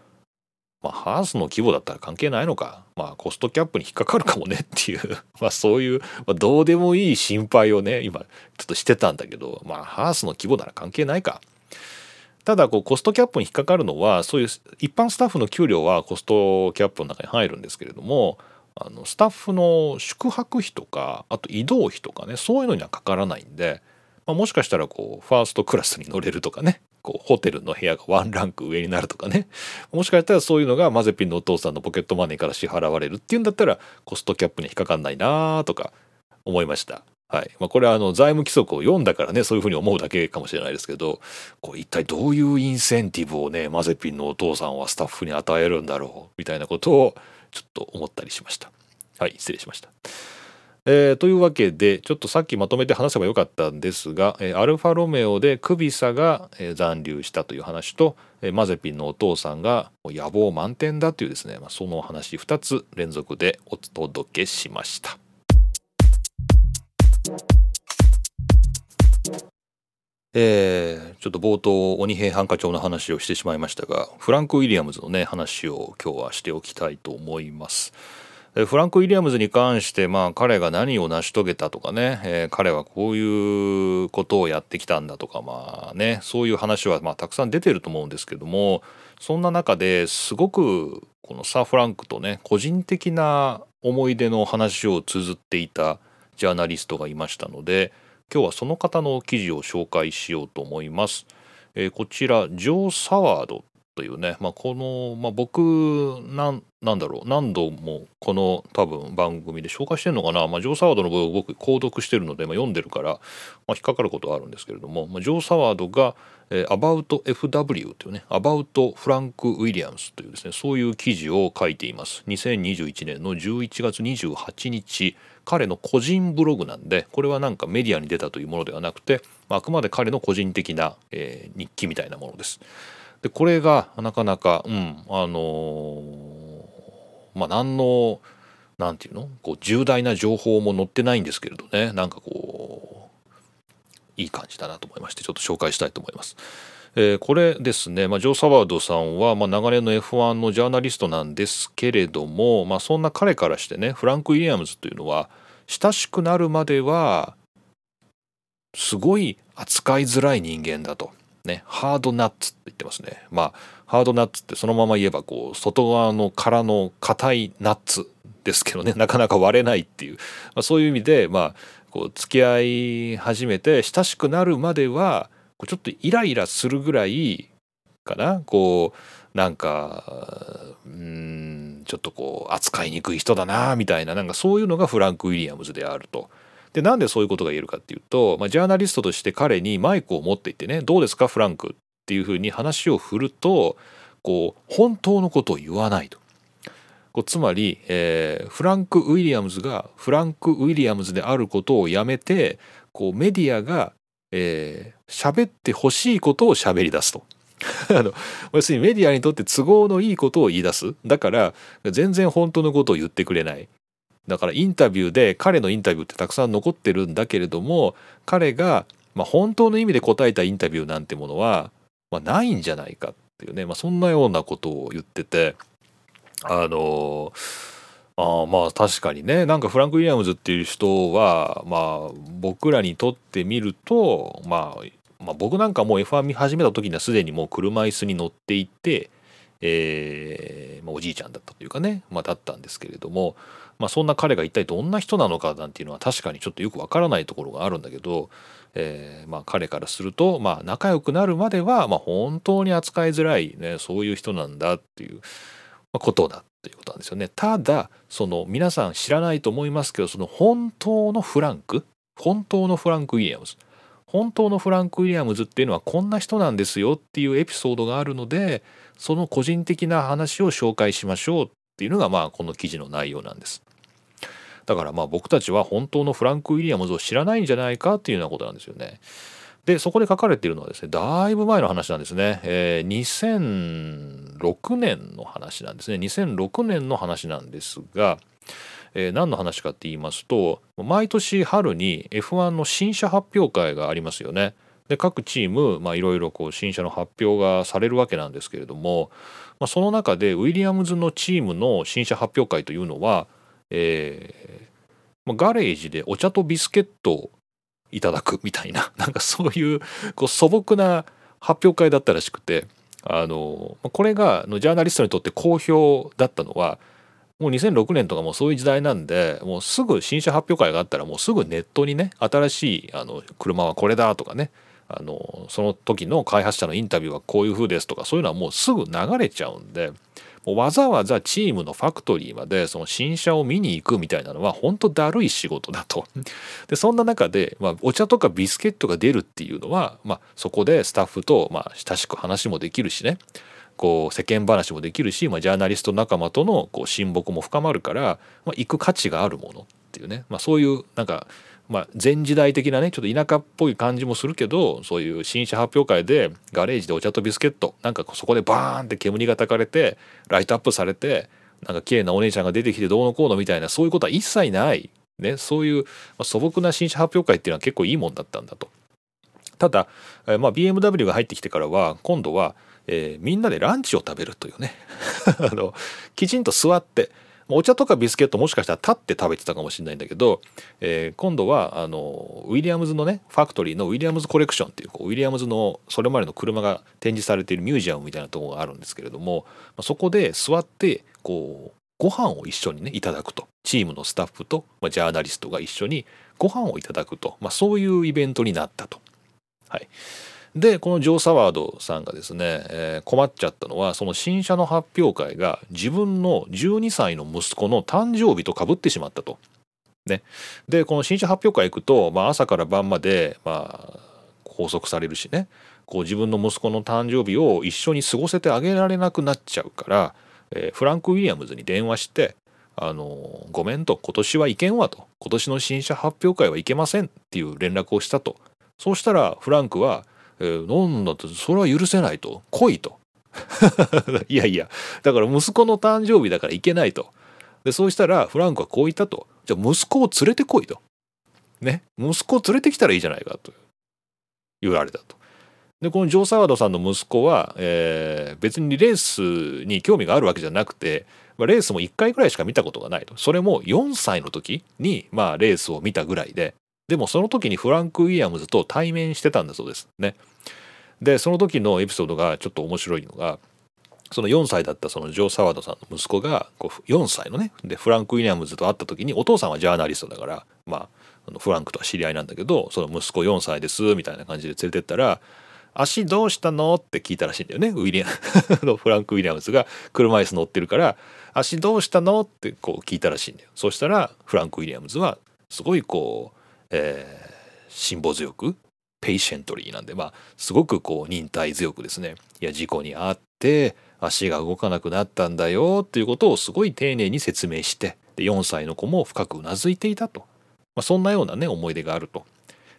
まあ、ハースの規模だったら関係ないのか、まあ、コストキャップに引っかかるかもねっていう まあ、そういう、まあ、どうでもいい心配をね、今、ちょっとしてたんだけど、まあ、ハースの規模なら関係ないか。ただ、こう、コストキャップに引っかかるのは、そういう一般スタッフの給料はコストキャップの中に入るんですけれども、あのスタッフの宿泊費とか、あと移動費とかね、そういうのにはかからないんで、まあ、もしかしたらこうファーストクラスに乗れるとかねこうホテルの部屋がワンランク上になるとかねもしかしたらそういうのがマゼピンのお父さんのポケットマネーから支払われるっていうんだったらコストキャップに引っかかんないなとか思いました。はいまあ、これはあの財務規則を読んだからねそういうふうに思うだけかもしれないですけどこう一体どういうインセンティブをねマゼピンのお父さんはスタッフに与えるんだろうみたいなことをちょっと思ったりしました。はい失礼しました。えー、というわけでちょっとさっきまとめて話せばよかったんですが、えー、アルファロメオでクビサが、えー、残留したという話と、えー、マゼピンのお父さんが野望満点だというですね、まあ、その話2つ連続でお届けしました。えー、ちょっと冒頭鬼平犯科帳の話をしてしまいましたがフランク・ウィリアムズのね話を今日はしておきたいと思います。フランク・ウィリアムズに関してまあ彼が何を成し遂げたとかね、えー、彼はこういうことをやってきたんだとかまあねそういう話はまあたくさん出てると思うんですけどもそんな中ですごくこのサー・フランクとね個人的な思い出の話を綴っていたジャーナリストがいましたので今日はその方の記事を紹介しようと思います。えー、こちらジョー・サワードというね、まあ、この、まあ、僕なんなんだろう何度もこの多分番組で紹介してるのかな、まあ、ジョー・サワードの文を僕購読してるので、まあ、読んでるから、まあ、引っかかることはあるんですけれども、まあ、ジョー・サワードが「えー、About FW」というね「About フランク・ウィリアムス」というですねそういう記事を書いています2021年の11月28日彼の個人ブログなんでこれはなんかメディアに出たというものではなくて、まあ、あくまで彼の個人的な、えー、日記みたいなものです。でこれがなかなかうんあのー、まあ何の何て言うの？こう重大な情報も載ってないんですけれどねなんかこういい感じだなと思いましてちょっと紹介したいと思います。えー、これですね、まあ、ジョー・サワードさんは、まあ、長年の F1 のジャーナリストなんですけれども、まあ、そんな彼からしてねフランク・ウィリアムズというのは親しくなるまではすごい扱いづらい人間だと。ね、ハードナッツって言ってますね。まあ、ハードナッツってそのまま言えば、こう、外側の殻の硬いナッツですけどね、なかなか割れないっていう、まあ、そういう意味で、まあ、こう、付き合い始めて、親しくなるまでは、ちょっとイライラするぐらいかな、こう、なんか、うん、ちょっとこう、扱いにくい人だな、みたいな、なんかそういうのがフランク・ウィリアムズであると。でなんでそういうことが言えるかっていうと、まあ、ジャーナリストとして彼にマイクを持っていってねどうですかフランクっていうふうに話を振るとこう本当のことを言わないと。こうつまり、えー、フランク・ウィリアムズがフランク・ウィリアムズであることをやめてこうメディアが、えー、ってほしいことを喋り出すと。あの要するにメディアにとって都合のいいことを言い出す。だから全然本当のことを言ってくれない。だからインタビューで彼のインタビューってたくさん残ってるんだけれども彼が、まあ、本当の意味で答えたインタビューなんてものは、まあ、ないんじゃないかっていうね、まあ、そんなようなことを言ってて。あのあまあ確かにね。なんかフランク・ウィリアムズっていう人はまあ僕らにとってみると、まあ、まあ僕なんかもう F1 見始めた時にはすでにもう車椅子に乗っていて、えーまあ、おじいちゃんだったというかね、まあ、だったんですけれどもまあ、そんな彼が一体どんな人なのかなんていうのは確かにちょっとよくわからないところがあるんだけど、えー、まあ彼からすると、まあ、仲良くなるまでは、まあ、本当に扱いづらい、ね、そういう人なんだっていうことだということなんですよね。ただその皆さん知らないと思いますけどその本当のフランク？本当のフランク・ウィリアムズ本当のフランク・ウィリアムズっていうのはこんな人なんですよっていうエピソードがあるのでその個人的な話を紹介しましょうっていうのがまあこの記事の内容なんです。だからまあ僕たちは本当のフランク・ウィリアムズを知らないんじゃないかっていうようなことなんですよね。でそこで書かれているのはですねだいぶ前の話なんですね、えー、2006年の話なんですね2006年の話なんですが、えー、何の話かって言いますと毎年春に F1 の新車発表会がありますよね。で各チームいろいろ新車の発表がされるわけなんですけれども、まあ、その中でウィリアムズのチームの新車発表会というのは、えー、ガレージでお茶とビスケットをいただくみたいな。なんかそういうこう素朴な発表会だったらしくてあのこれがのジャーナリストにとって好評だったのはもう2006年とかもそういう時代なんでもうすぐ新車発表会があったらもうすぐネットにね新しいあの車はこれだとかねあのその時の開発者のインタビューはこういう風ですとかそういうのはもうすぐ流れちゃうんでわざわざチームのファクトリーまでその新車を見に行くみたいなのは本当だるい仕事だと。でそんな中で、まあ、お茶とかビスケットが出るっていうのは、まあ、そこでスタッフと、まあ、親しく話もできるしね。こう世間話もできるし、まあ、ジャーナリスト仲間とのこう親睦も深まるから、まあ、行く価値があるものっていうね、まあ、そういうなんかまあ、前時代的なねちょっと田舎っぽい感じもするけどそういう新車発表会でガレージでお茶とビスケットなんかそこでバーンって煙がたかれてライトアップされてなんか綺麗なお姉ちゃんが出てきてどうのこうのみたいなそういうことは一切ない、ね、そういう素朴な新車発表会っていうのは結構いいもんだったんだと。ただ、えまあ、BMW が入ってきてからは今度は、えー、みんなでランチを食べるというね あのきちんと座ってお茶とかビスケットもしかしたら立って食べてたかもしれないんだけど、えー、今度はあのウィリアムズのねファクトリーのウィリアムズコレクションっていうこうウィリアムズのそれまでの車が展示されているミュージアムみたいなところがあるんですけれどもそこで座ってこうご飯を一緒にねいただくとチームのスタッフと、まあ、ジャーナリストが一緒にご飯をいただくと、まあ、そういうイベントになったと。はい、でこのジョー・サワードさんがですね、えー、困っちゃったのはその新車の発表会が自分の12歳の息子の誕生日とかぶってしまったと。ね、でこの新車発表会行くと、まあ、朝から晩まで、まあ、拘束されるしねこう自分の息子の誕生日を一緒に過ごせてあげられなくなっちゃうから、えー、フランク・ウィリアムズに電話して「あのごめん」と「今年は行けんわ」と「今年の新車発表会は行けません」っていう連絡をしたと。そうしたらフランクはえー、なんだってそれは許せないと。来いと。いやいや。だから息子の誕生日だから行けないと。でそうしたらフランクはこう言ったと。じゃあ息子を連れてこいと。ね。息子を連れてきたらいいじゃないかと言われたと。でこのジョー・サワードさんの息子は、えー、別にレースに興味があるわけじゃなくて、レースも1回ぐらいしか見たことがないと。それも4歳の時に、まあ、レースを見たぐらいで。でもその時にフランク・ウィリアムズと対面してたんだそうですね。でその時のエピソードがちょっと面白いのがその4歳だったそのジョー・サワードさんの息子がこう4歳のねでフランク・ウィリアムズと会った時にお父さんはジャーナリストだからまあフランクとは知り合いなんだけどその息子4歳ですみたいな感じで連れてったら「足どうしたの?」って聞いたらしいんだよねウィリアム フランク・ウィリアムズが車椅子乗ってるから「足どうしたの?」ってこう聞いたらしいんだよ。そしたらフランク・ウィリアムズはすごいこう、えー、辛抱強く patiently なんでまあすごくこう忍耐強くですね。いや事故に遭って足が動かなくなったんだよっていうことをすごい丁寧に説明してで4歳の子も深くうなずいていたと、まあ、そんなようなね思い出があると。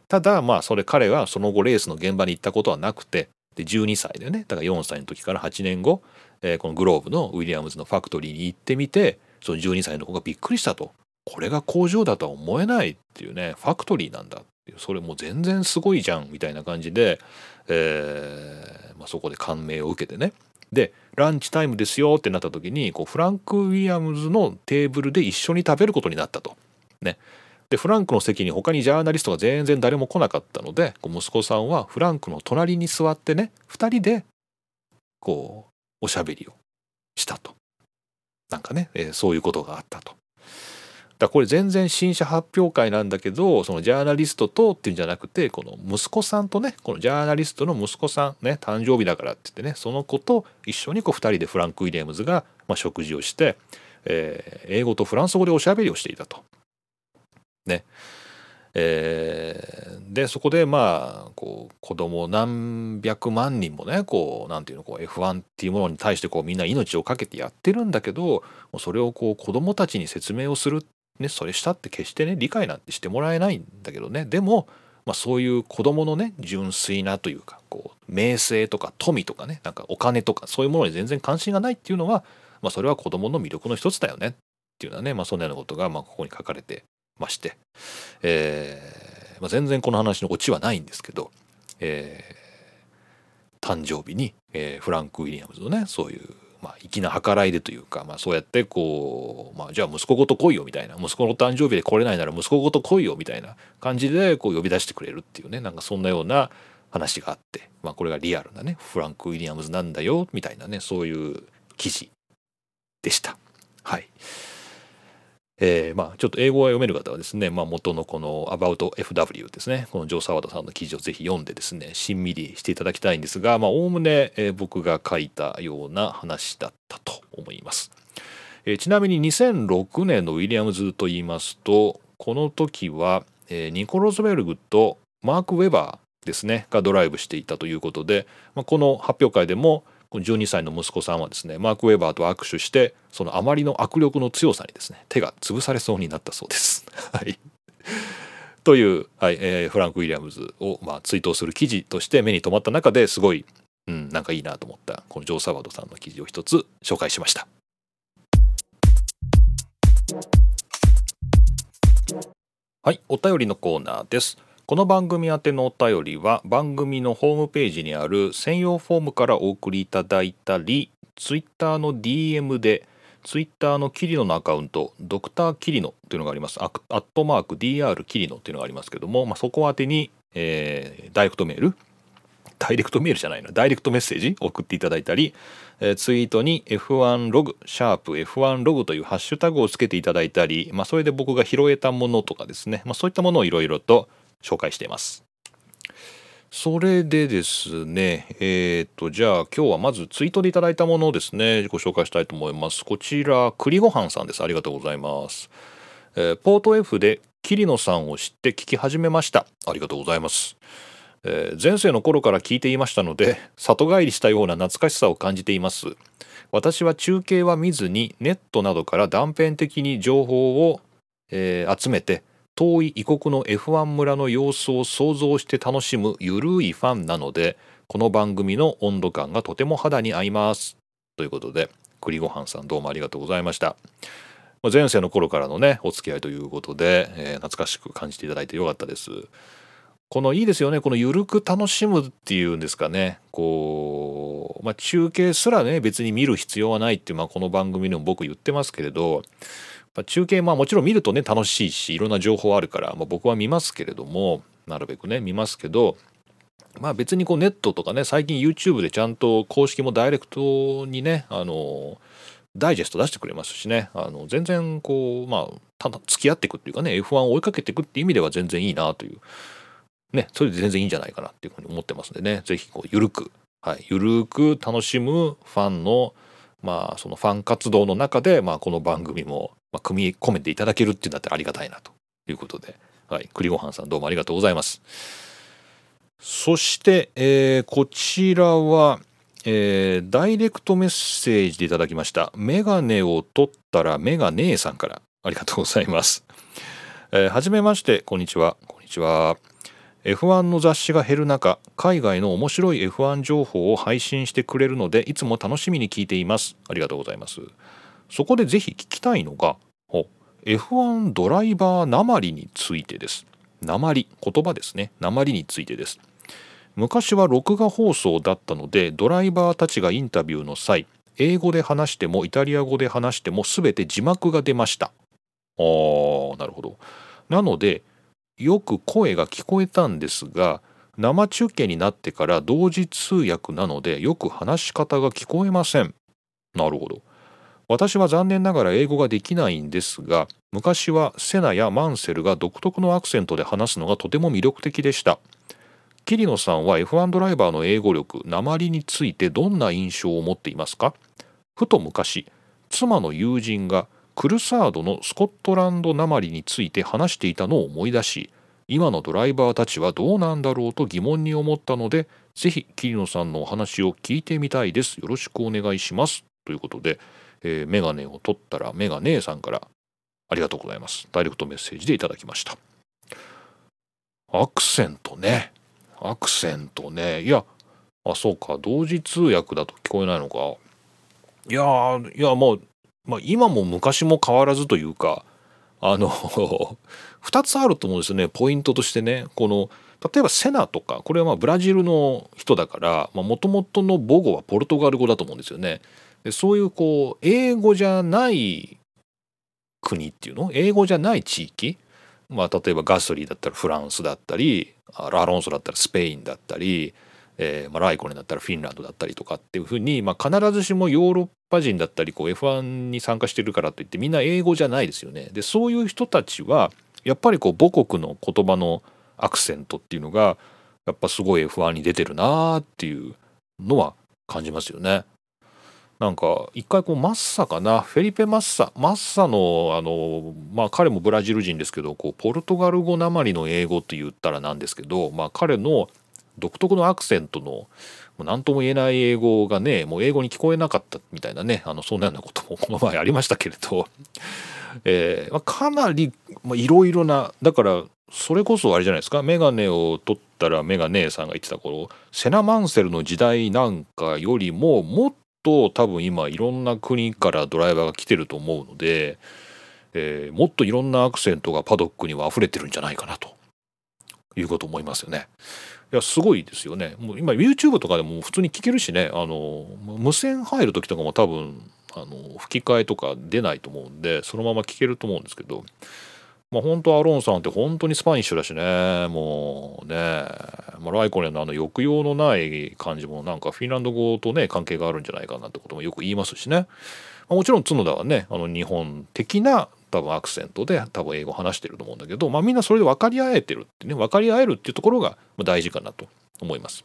ただまあそれ彼はその後レースの現場に行ったことはなくてで12歳でね。だから4歳の時から8年後、えー、このグローブのウィリアムズのファクトリーに行ってみてその12歳の子がびっくりしたと。これが工場だとは思えないっていうねファクトリーなんだそれも全然すごいじゃんみたいな感じで、えーまあ、そこで感銘を受けてねでランチタイムですよってなった時にこうフランク・ウィリアムズのテーブルで一緒に食べることになったと。ね、でフランクの席に他にジャーナリストが全然誰も来なかったので息子さんはフランクの隣に座ってね2人でこうおしゃべりをしたと。なんかね、えー、そういうことがあったと。だこれ全然新車発表会なんだけどそのジャーナリストとっていうんじゃなくてこの息子さんとねこのジャーナリストの息子さんね誕生日だからって言ってねその子と一緒にこう2人でフランク・ウィリアムズがま、食事をして、えー、英語とフランス語でおしゃべりをしていたと。ね。えー、でそこでまあこう子供何百万人もねこうなんていうのこう F1 っていうものに対してこうみんな命を懸けてやってるんだけどそれをこう子供たちに説明をする、ね、それしたって決してね理解なんてしてもらえないんだけどね。でも、まあ、そういう子供のね純粋なというかこう名声とか富とかねなんかお金とかそういうものに全然関心がないっていうのは、まあ、それは子供の魅力の一つだよね。っていうのはね、まあ、そんなようなことがまここに書かれてまして、えーま、全然この話のオチはないんですけど、えー、誕生日に、えー、フランク・ウィリアムズのねそういう、まあ、粋な計らいでというか、まあ、そうやってこう、まあ、じゃあ息子ごと来いよみたいな息子の誕生日で来れないなら息子ごと来いよみたいな感じでこう呼び出してくれるっていうねなんかそんなような話があって、まあ、これがリアルなねフランク・ウィリアムズなんだよみたいなねそういう記事でした。はい。えー、まあちょっと英語が読める方はですね、まあ、元のこの About FW ですね。このジョー・サワードさんの記事をぜひ読んでですねしんみりしていただきたいんですがおおむね、え、僕が書いたような話だったと思います、えー、ちなみに2006年のウィリアムズと言いますとこの時は、え、ニコ・ロズベルグとマーク・ウェバーですねがドライブしていたということで、まあ、この発表会でもこの12歳の息子さんはですねマーク・ウェバーと握手してそのあまりの握力の強さにですね手が潰されそうになったそうです。はいという、はいえー、フランク・ウィリアムズを、まあ、追悼する記事として目に留まった中ですごい、うん、なんかいいなと思ったこのジョー・サワードさんの記事を一つ紹介しました。はい、お便りのコーナーです。この番組宛てのお便りは番組のホームページにある専用フォームからお送りいただいたり Twitter の DM で Twitter のキリノのアカウントドクターキリノというのがあります。アットマーク DR キリノというのがありますけども、まあ、そこ宛てに、えー、ダイレクトメールダイレクトメールじゃないなダイレクトメッセージ送っていただいたり、えー、ツイートに F1 ログシャープ F1 ログというハッシュタグをつけていただいたり、まあ、それで僕が拾えたものとかですね、まあ、そういったものをいろいろと紹介しています。それでですね、えっ、ー、と、じゃあ今日はまずツイートでいただいたものをですね、ご紹介したいと思います。こちら、栗ごはんさんです。ありがとうございます。えー、ポート F で桐野さんを知って聞き始めました。ありがとうございます。えー、前世の頃から聞いていましたので、里帰りしたような懐かしさを感じています。私は中継は見ずにネットなどから断片的に情報を、えー、集めて遠い異国の F1 村の様子を想像して楽しむゆるいファンなのでこの番組の温度感がとても肌に合います。ということで栗ごはんさんどうもありがとうございました。前世の頃からのねお付き合いということで、えー、懐かしく感じていただいてよかったです。このいいですよねこのゆるく楽しむっていうんですかね。こう、まあ、中継すらね別に見る必要はないっていう、まあ、この番組でも僕言ってますけれど中継まあもちろん見るとね楽しいしいろんな情報あるから、まあ、僕は見ますけれどもなるべくね見ますけどまあ別にこうネットとかね最近 YouTube でちゃんと公式もダイレクトにねあのダイジェスト出してくれますしねあの全然こうまあただ付き合っていくっていうかね F1 を追いかけていくっていう意味では全然いいなというねそれで全然いいんじゃないかなっていうふうに思ってますんでね是非こうゆるくはい、ゆるく楽しむファンのまあそのファン活動の中で、まあ、この番組もまあ、組み込めていただけるっていうんだったらありがたいなということで、はい、栗ごはんさんどうもありがとうございます。そして、えー、こちらは、えー、ダイレクトメッセージでいただきました。メガネを取ったらメガネさんからありがとうございます。えー、はじめまして、こんにちは。こんにちは。F1 の雑誌が減る中、海外の面白い F1 情報を配信してくれるので、いつも楽しみに聞いています。ありがとうございます。そこでぜひ聞きたいのが F1 ドライバー鉛についてです。鉛言葉ですね。鉛についてです。昔は録画放送だったのでドライバーたちがインタビューの際英語で話してもイタリア語で話しても全て字幕が出ました。あーなるほど。なのでよく声が聞こえたんですが生中継になってから同時通訳なのでよく話し方が聞こえません。なるほど。私は残念ながら英語ができないんですが昔はセナやマンセルが独特のアクセントで話すのがとても魅力的でした。桐野さんは F1 ドライバーの英語力鉛についてどんな印象を持っていますか？ふと昔妻の友人がクルサードのスコットランドなまりについて話していたのを思い出し今のドライバーたちはどうなんだろうと疑問に思ったのでぜひ桐野さんのお話を聞いてみたいです。よろしくお願いします。ということで、えー、メガネを取ったらメガネさんからありがとうございます。ダイレクトメッセージでいただきました。アクセントね。アクセントね。いやあそうか。同時通訳だと聞こえないのか。いやいやもう、まあ、今も昔も変わらずというかあの 2つあると思うんですよね。ポイントとしてね。この例えばセナとかこれはまあブラジルの人だからもともとの母語はポルトガル語だと思うんですよね。でそういうこう英語じゃない国っていうの？英語じゃない地域？まあ例えばガソリーだったらフランスだったりラロンソだったらスペインだったり、えーまあ、ライコネだったらフィンランドだったりとかっていうふうに、まあ、必ずしもヨーロッパ人だったりこう F1 に参加してるからといってみんな英語じゃないですよね。でそういう人たちはやっぱりこう母国の言葉のアクセントっていうのがやっぱすごい F1 に出てるなーっていうのは感じますよね。なんか一回こうマッサかな？フェリペ・マッサマッサのあのまあ彼もブラジル人ですけどこうポルトガル語なまりの英語って言ったらなんですけど、まあ、彼の独特のアクセントの何とも言えない英語がねもう英語に聞こえなかったみたいなねあのそんなようなことも この前ありましたけれど、えーまあ、かなりいろいろなだからそれこそあれじゃないですか？眼鏡を取ったらメガネさんが言ってた頃セナ・マンセルの時代なんかよりももっと多分今いろんな国からドライバーが来てると思うので、えー、もっといろんなアクセントがパドックには溢れてるんじゃないかなということ思いますよね。いやすごいですよね。もう今 YouTube とかでも普通に聞けるしねあの無線入る時とかも多分あの吹き替えとか出ないと思うんでそのまま聞けると思うんですけどまあ本当アロンさんって本当にスパニッシュだしね。もうね、まあ、ライコネンのあの抑揚のない感じもなんかフィンランド語とね関係があるんじゃないかなってこともよく言いますしね、まあ、もちろん角田はねあの日本的な多分アクセントで多分英語話してると思うんだけど、まあ、みんなそれで分かり合えてるってね分かり合えるっていうところが大事かなと思います。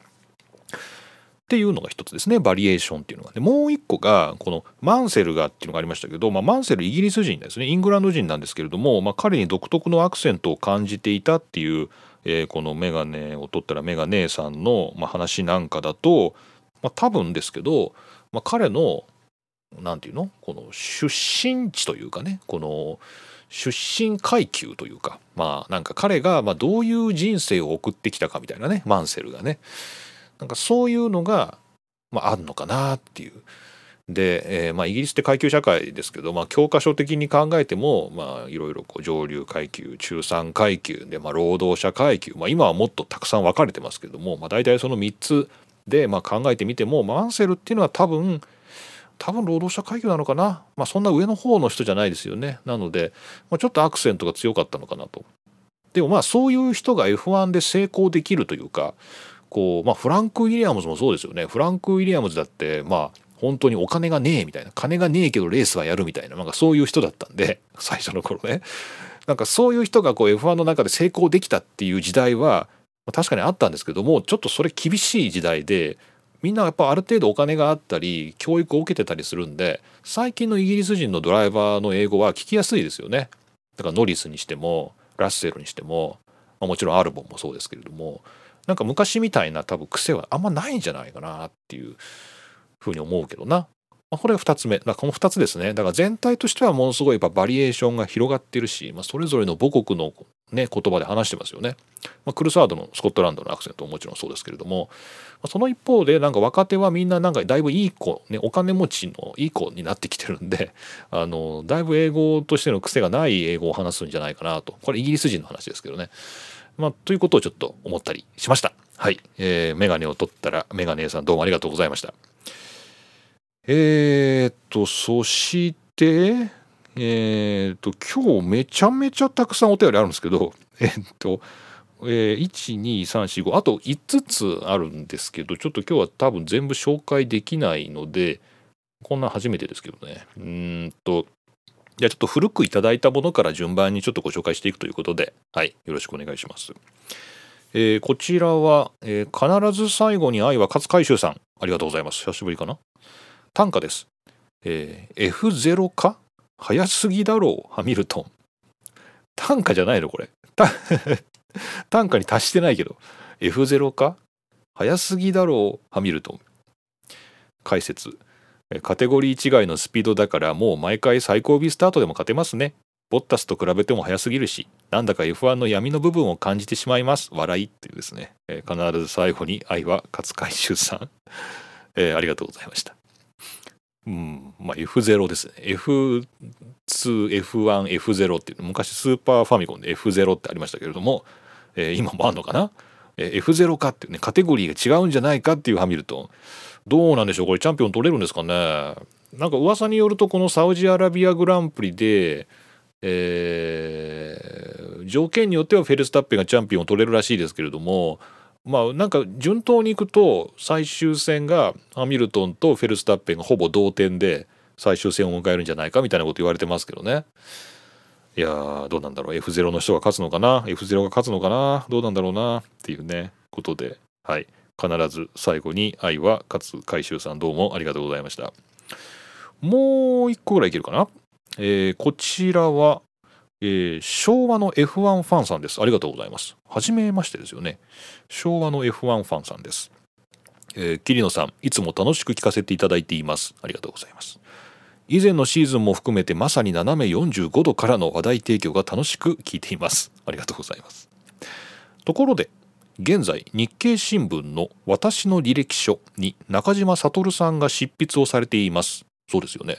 っていうのが一つですねバリエーションっていうのが。でもう一個がこのマンセルがっていうのがありましたけど、まあ、マンセルイギリス人ですね。イングランド人なんですけれども、まあ、彼に独特のアクセントを感じていたっていう、えー、このメガネを取ったらメガネさんの、まあ、話なんかだと、まあ、多分ですけど、まあ、彼の何て言うの？この出身地というかねこの出身階級というかまあなんか彼がまどういう人生を送ってきたかみたいなねマンセルがね。なんかそういうのが、まあ、あるのかなっていう。で、えー、まあ、イギリスって階級社会ですけど、まあ、教科書的に考えても、まあ、いろいろこう上流階級中産階級で、まあ、労働者階級、まあ、今はもっとたくさん分かれてますけども、まあ、大体その3つで、まあ、考えてみても、マンセルっていうのは多分多分労働者階級なのかな、まあ、そんな上の方の人じゃないですよねなので、まあ、ちょっとアクセントが強かったのかなと。でもまあそういう人が F1 で成功できるというかこう、まあ、フランク・ウィリアムズもそうですよね。フランク・ウィリアムズだってまあ本当にお金がねえみたいな。金がねえけどレースはやるみたいな。なんかそういう人だったんで 最初の頃ね。なんかそういう人がこう F1 の中で成功できたっていう時代は確かにあったんですけどもちょっとそれ厳しい時代でみんなやっぱある程度お金があったり教育を受けてたりするんで最近のイギリス人のドライバーの英語は聞きやすいですよね。だからノリスにしてもラッセルにしても、まあ、もちろんアルボンもそうですけれども。なんか昔みたいな多分癖はあんまないんじゃないかなっていうふうに思うけどな。まあ、これが2つ目。だこの2つですね。だから全体としてはものすごいやっぱバリエーションが広がってるし、まあ、それぞれの母国の、ね、言葉で話してますよね。まあ、クルサードのスコットランドのアクセントももちろんそうですけれども、まあ、その一方でなんか若手はみんななんかだいぶいい子、ね、お金持ちのいい子になってきてるんで、あの、だいぶ英語としての癖がない英語を話すんじゃないかなと。これイギリス人の話ですけどね。まあ、ということをちょっと思ったりしました。はい。えー、メガネを取ったら、メガネさんどうもありがとうございました。えー、っと、そして、えー、っと、今日めちゃめちゃたくさんお便りあるんですけど、えー、っと、えー、1、2、3、4、5、あと5つあるんですけど、ちょっと今日は多分全部紹介できないので、こんな初めてですけどね。うんと、じゃあちょっと古くいただいたものから順番にちょっとご紹介していくということで、はい、よろしくお願いします。えー、こちらは、えー、必ず最後に愛は勝海舟さん、ありがとうございます。久しぶりかな？短歌です。えー、F0 か？早すぎだろうハミルトン。単価じゃないのこれ。単価 に達してないけど。F0 か？早すぎだろうハミルトン。解説。カテゴリー違いのスピードだからもう毎回最後尾スタートでも勝てますね。ボッタスと比べても速すぎるしなんだか F1 の闇の部分を感じてしまいます。笑いっていうですね、えー、必ず最後に愛は勝海舟さん、えー、ありがとうございました。うんまあ F0 ですね。F2、F1、F0 っていう昔スーパーファミコンで F0 ってありましたけれども、えー、今もあんのかな、えー、F0 かっていうねカテゴリーが違うんじゃないかっていうハミルトン。どうなんでしょう？これチャンピオン取れるんですかね？なんか噂によるとこのサウジアラビアグランプリでえー、条件によってはフェルスタッペがチャンピオンを取れるらしいですけれどもまあなんか順当にいくと最終戦がハミルトンとフェルスタッペがほぼ同点で最終戦を迎えるんじゃないかみたいなこと言われてますけどね。いやどうなんだろう？F0 の人が勝つのかな？F0 が勝つのかな？どうなんだろうな？っていうねことで。はい。必ず最後に愛は勝つ回収さんどうもありがとうございましたもう一個ぐらいいけるかな？えー、こちらはえー、昭和の F1 ファンさんです。ありがとうございます。はじめましてですよね。昭和の F1 ファンさんです。えー、桐野さん、いつも楽しく聞かせていただいています。ありがとうございます。以前のシーズンも含めてまさに斜め45度からの話題提供が楽しく聞いています。ありがとうございます。ところで、現在日経新聞の私の履歴書に中島悟さんが執筆をされています。そうですよね。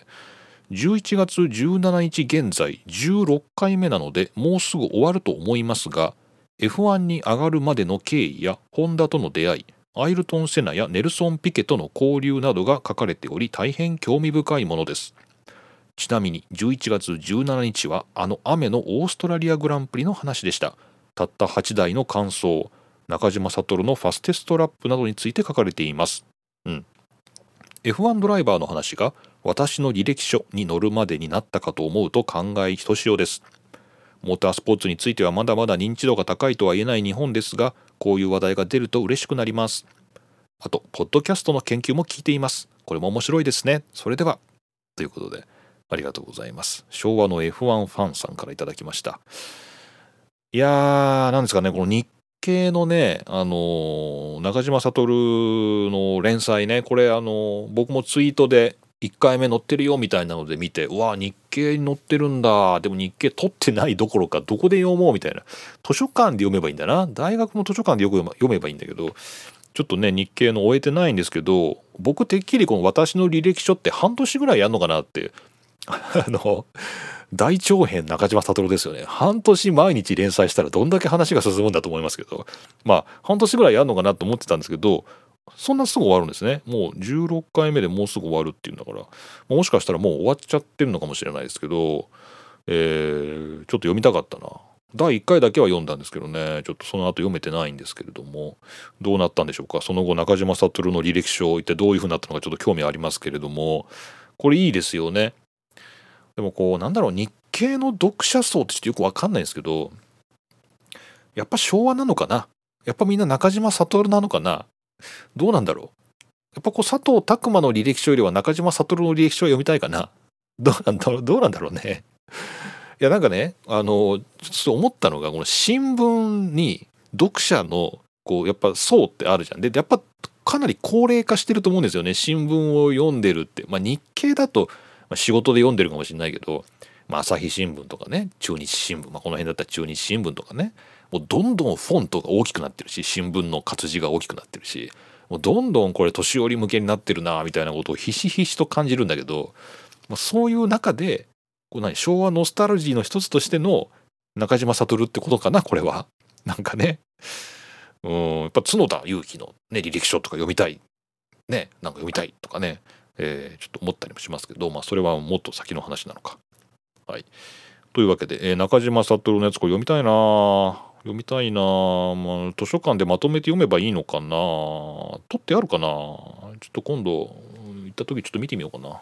11月17日現在16回目なのでもうすぐ終わると思いますが F1 に上がるまでの経緯やホンダとの出会いアイルトン・セナやネルソン・ピケとの交流などが書かれており大変興味深いものですちなみに11月17日はあの雨のオーストラリアグランプリの話でしたたった8台の感想中島悟のファステストラップなどについて書かれていますうん F1 ドライバーの話が私の履歴書に載るまでになったかと思うと考えひとしおです。モータースポーツについてはまだまだ認知度が高いとは言えない日本ですが、こういう話題が出ると嬉しくなります。あと、ポッドキャストの研究も聞いています。これも面白いですね。それでは。ということで、ありがとうございます。昭和の F1 ファンさんから頂きました。いやー、なんですかね、この日系のね、あの中島悟の連載ね、これ、あの僕もツイートで1回目載ってるよみたいなので見て、うわ、日経に載ってるんだ。でも日経取ってないどころか、どこで読もうみたいな。図書館で読めばいいんだな。大学の図書館でよく読めばいいんだけど、ちょっとね、日経の終えてないんですけど、僕てっきりこの私の履歴書って半年ぐらいやんのかなって、あの、大長編中島悟ですよね。半年毎日連載したらどんだけ話が進むんだと思いますけど、まあ、半年ぐらいやるのかなと思ってたんですけど、そんなすぐ終わるんですね。もう16回目でもうすぐ終わるっていうんだから、もしかしたらもう終わっちゃってるのかもしれないですけど、えー、ちょっと読みたかったな。第1回だけは読んだんですけどね、ちょっとその後読めてないんですけれども、どうなったんでしょうか。その後、中島悟の履歴書、一体どういう風になったのかちょっと興味ありますけれども、これいいですよね。でもこうなんだろう日系の読者層ってちょっとよくわかんないんですけどやっぱ昭和なのかな？やっぱみんな中島悟なのかな？どうなんだろう？やっぱこう佐藤拓磨の履歴書よりは中島悟の履歴書を読みたいかな？どうなんだろう？どうなんだろうね？いやなんかねあのちょっと思ったのがこの新聞に読者のこうやっぱ層ってあるじゃん。でやっぱかなり高齢化してると思うんですよね。新聞を読んでるって。まあ日経だとまあ、仕事で読んでるかもしれないけど、まあ、朝日新聞とかね中日新聞、まあ、この辺だったら中日新聞とかねもうどんどんフォントが大きくなってるし新聞の活字が大きくなってるしもうどんどんこれ年寄り向けになってるなみたいなことをひしひしと感じるんだけど、まあ、そういう中でこう何昭和ノスタルジーの一つとしての中島悟ってことかなこれは。なんかね。うんやっぱ角田裕樹の、ね、履歴書とか読みたい。ねなんか読みたいとかね。えー、ちょっと思ったりもしますけど、まあ、それはもっと先の話なのか。はい。というわけで、えー、中島悟のやつこれ読みたいな読みたいなまあ、図書館でまとめて読めばいいのかな取ってあるかなちょっと今度行った時ちょっと見てみようかな。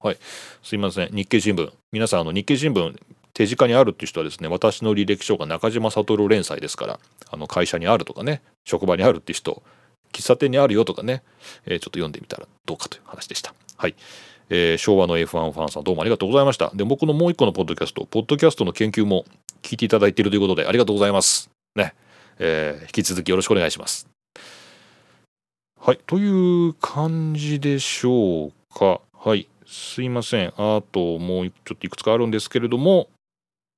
はい。すいません。日経新聞。皆さん、あの日経新聞手近にあるっていう人はですね、私の履歴書が中島悟連載ですから、あの会社にあるとかね、職場にあるっていう人、喫茶店にあるよとかね、えー、ちょっと読んでみたらどうかという話でした。はい。えー昭和の F1 ファンさんどうもありがとうございました。で僕のもう一個のポッドキャストポッドキャストの研究も聞いていただいているということでありがとうございます。ね、えー引き続きよろしくお願いします。はい。という感じでしょうか。はい。すいません。あともうちょっといくつかあるんですけれども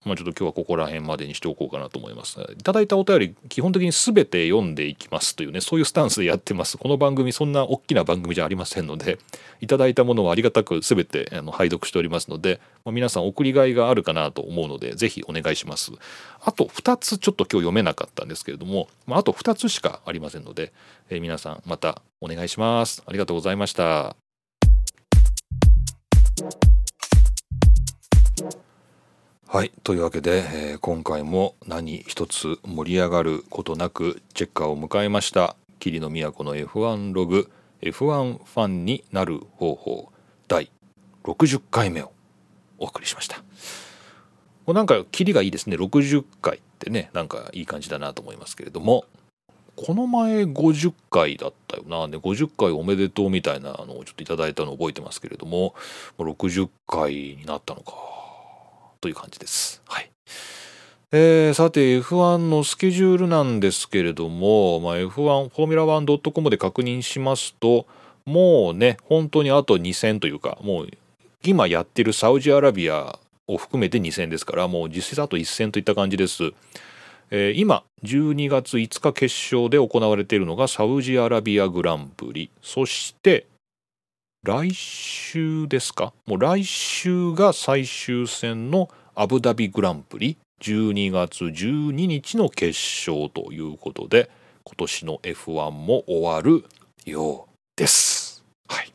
まあちょっと今日はここら辺までにしておこうかなと思います。いただいたお便り、基本的に全て読んでいきますというね、そういうスタンスでやってます。この番組、そんな大きな番組じゃありませんので、いただいたものはありがたく全てあの拝読しておりますので、まあ皆さん送りがいがあるかなと思うので、ぜひお願いします。あと2つちょっと今日読めなかったんですけれども、まあ、あと2つしかありませんので、えー皆さんまたお願いします。ありがとうございました。はい。というわけで、えー今回も何一つ盛り上がることなくチェッカーを迎えました。霧の都の F1 ログ F1 ファンになる方法第60回目をお送りしました。もうなんか霧がいいですね。60回ってねなんかいい感じだなと思いますけれども。この前50回だったよな。で50回おめでとうみたいなのをちょっといただいたのを覚えてますけれども。60回になったのか。という感じです。はい。えーさて F1 のスケジュールなんですけれども、まあ、F1 フォーミュラ 1.com で確認しますともうね本当にあと2戦というかもう今やってるサウジアラビアを含めて2戦ですからもう実質あと1戦といった感じです。えー今12月5日決勝で行われているのがサウジアラビアグランプリそして来週ですか？もう来週が最終戦のアブダビグランプリ12月12日の決勝ということで今年の F1 も終わるようです。はい。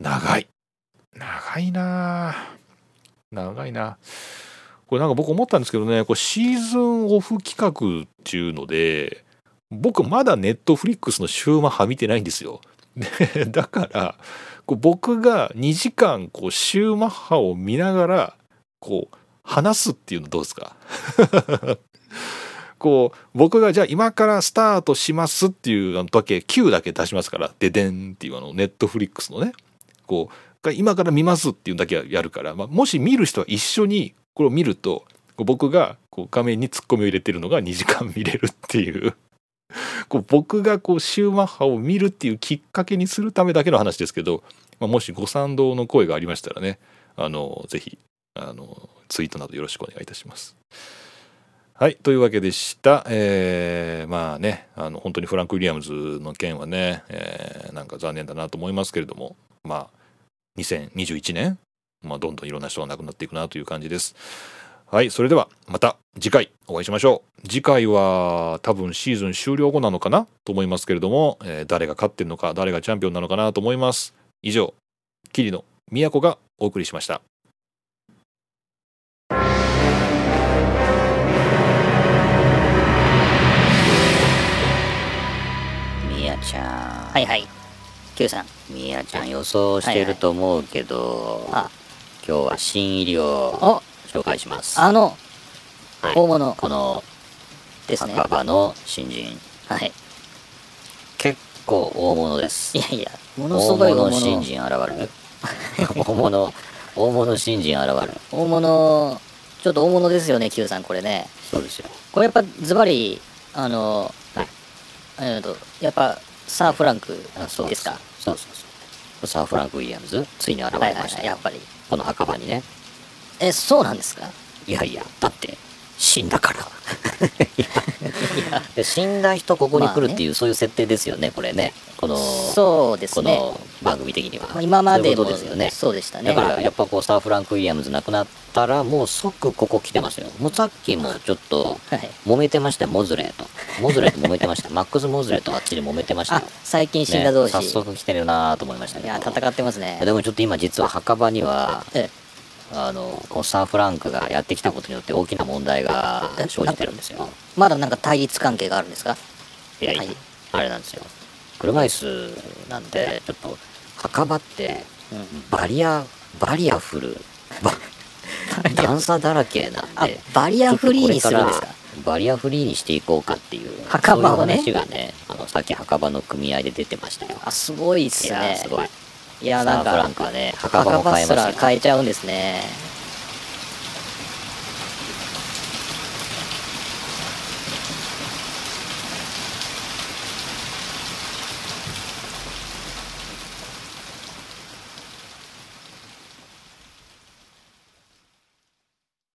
長い。長いな長いなこれなんか僕思ったんですけどねこれシーズンオフ企画っていうので僕まだネットフリックスの週マハ見てないんですよ。だからこう僕が2時間こうシューマッハを見ながらこう話すっていうのどうですか？こう僕がじゃあ今からスタートしますっていうのだけ Q だけ出しますからででんっていうあのネットフリックスのね。こう今から見ますっていうだけはやるから、まあ、もし見る人は一緒にこれを見ると僕がこう画面にツッコミを入れてるのが2時間見れるっていう。こう僕がこうシューマッハを見るっていうきっかけにするためだけの話ですけど、まあ、もしご賛同の声がありましたらねあのぜひあのツイートなどよろしくお願いいたします。はいというわけでした、えーまあねあの本当にフランク・ウィリアムズの件はね、えーなんか残念だなと思いますけれどもまあ2021年、まあ、どんどんいろんな人が亡くなっていくなという感じです。はい、それではまた次回お会いしましょう。次回は多分シーズン終了後なのかなと思いますけれども、えー誰が勝ってるのか、誰がチャンピオンなのかなと思います。以上、桐野都がお送りしました。みやちゃんはいはい。Q さん。みやちゃん予想してると思うけど、あ、今日は新入りをお紹介します。あの、はい。大物。このですね。赤羽の新人。はい。結構大物です。いやいや、ものす大ごい大物。物新人現る。大物。大物新人現る。大物、ちょっと大物ですよね、Q さん、これね。そうですよ。これやっぱズバリ、あの、はい。えーと、やっぱ、サー・フランクあそうです。か？そうそうそう。サー・フランク・ウィリアムズついに現はいはいはい、れましたよ、やっぱり。この赤羽にねえ、そうなんですか？いやいやだって死んだから。で死んだ人ここに来るっていう、そういう設定ですよねこれね。このそうですね。この番組的には。まあ今までそうですよね。そうでしたね。だからやっぱこうスター・フランク・ウィリアムズ亡くなったらもう即ここ来てますよ。もうさっきもちょっとはい。揉めてましたよモズレーと。モズレーと揉めてました。マックス・モズレーとあっちで揉めてました。最近死んだ同士。ね早速来てるなと思いましたけど。いや、戦ってますね。でもちょっと今実は墓場にはえ、あのこのスター・フランクがやってきたことによって大きな問題が生じてるんですよ。まだなんか対立関係があるんですか？いやはいあれなんですよ。車椅子なんでちょっと墓場ってうん。バリアバリアフルバ段差だらけなんあで、バリアフリーにするんですか？バリアフリーにしていこうかっていう墓場をね。そういう話がねあのさっき墓場の組合で出てましたよ。あ、すごいっいすね。すごいいや、なんサーフランか、カーで墓場も墓場すら買えますよ。変えちゃうんですね。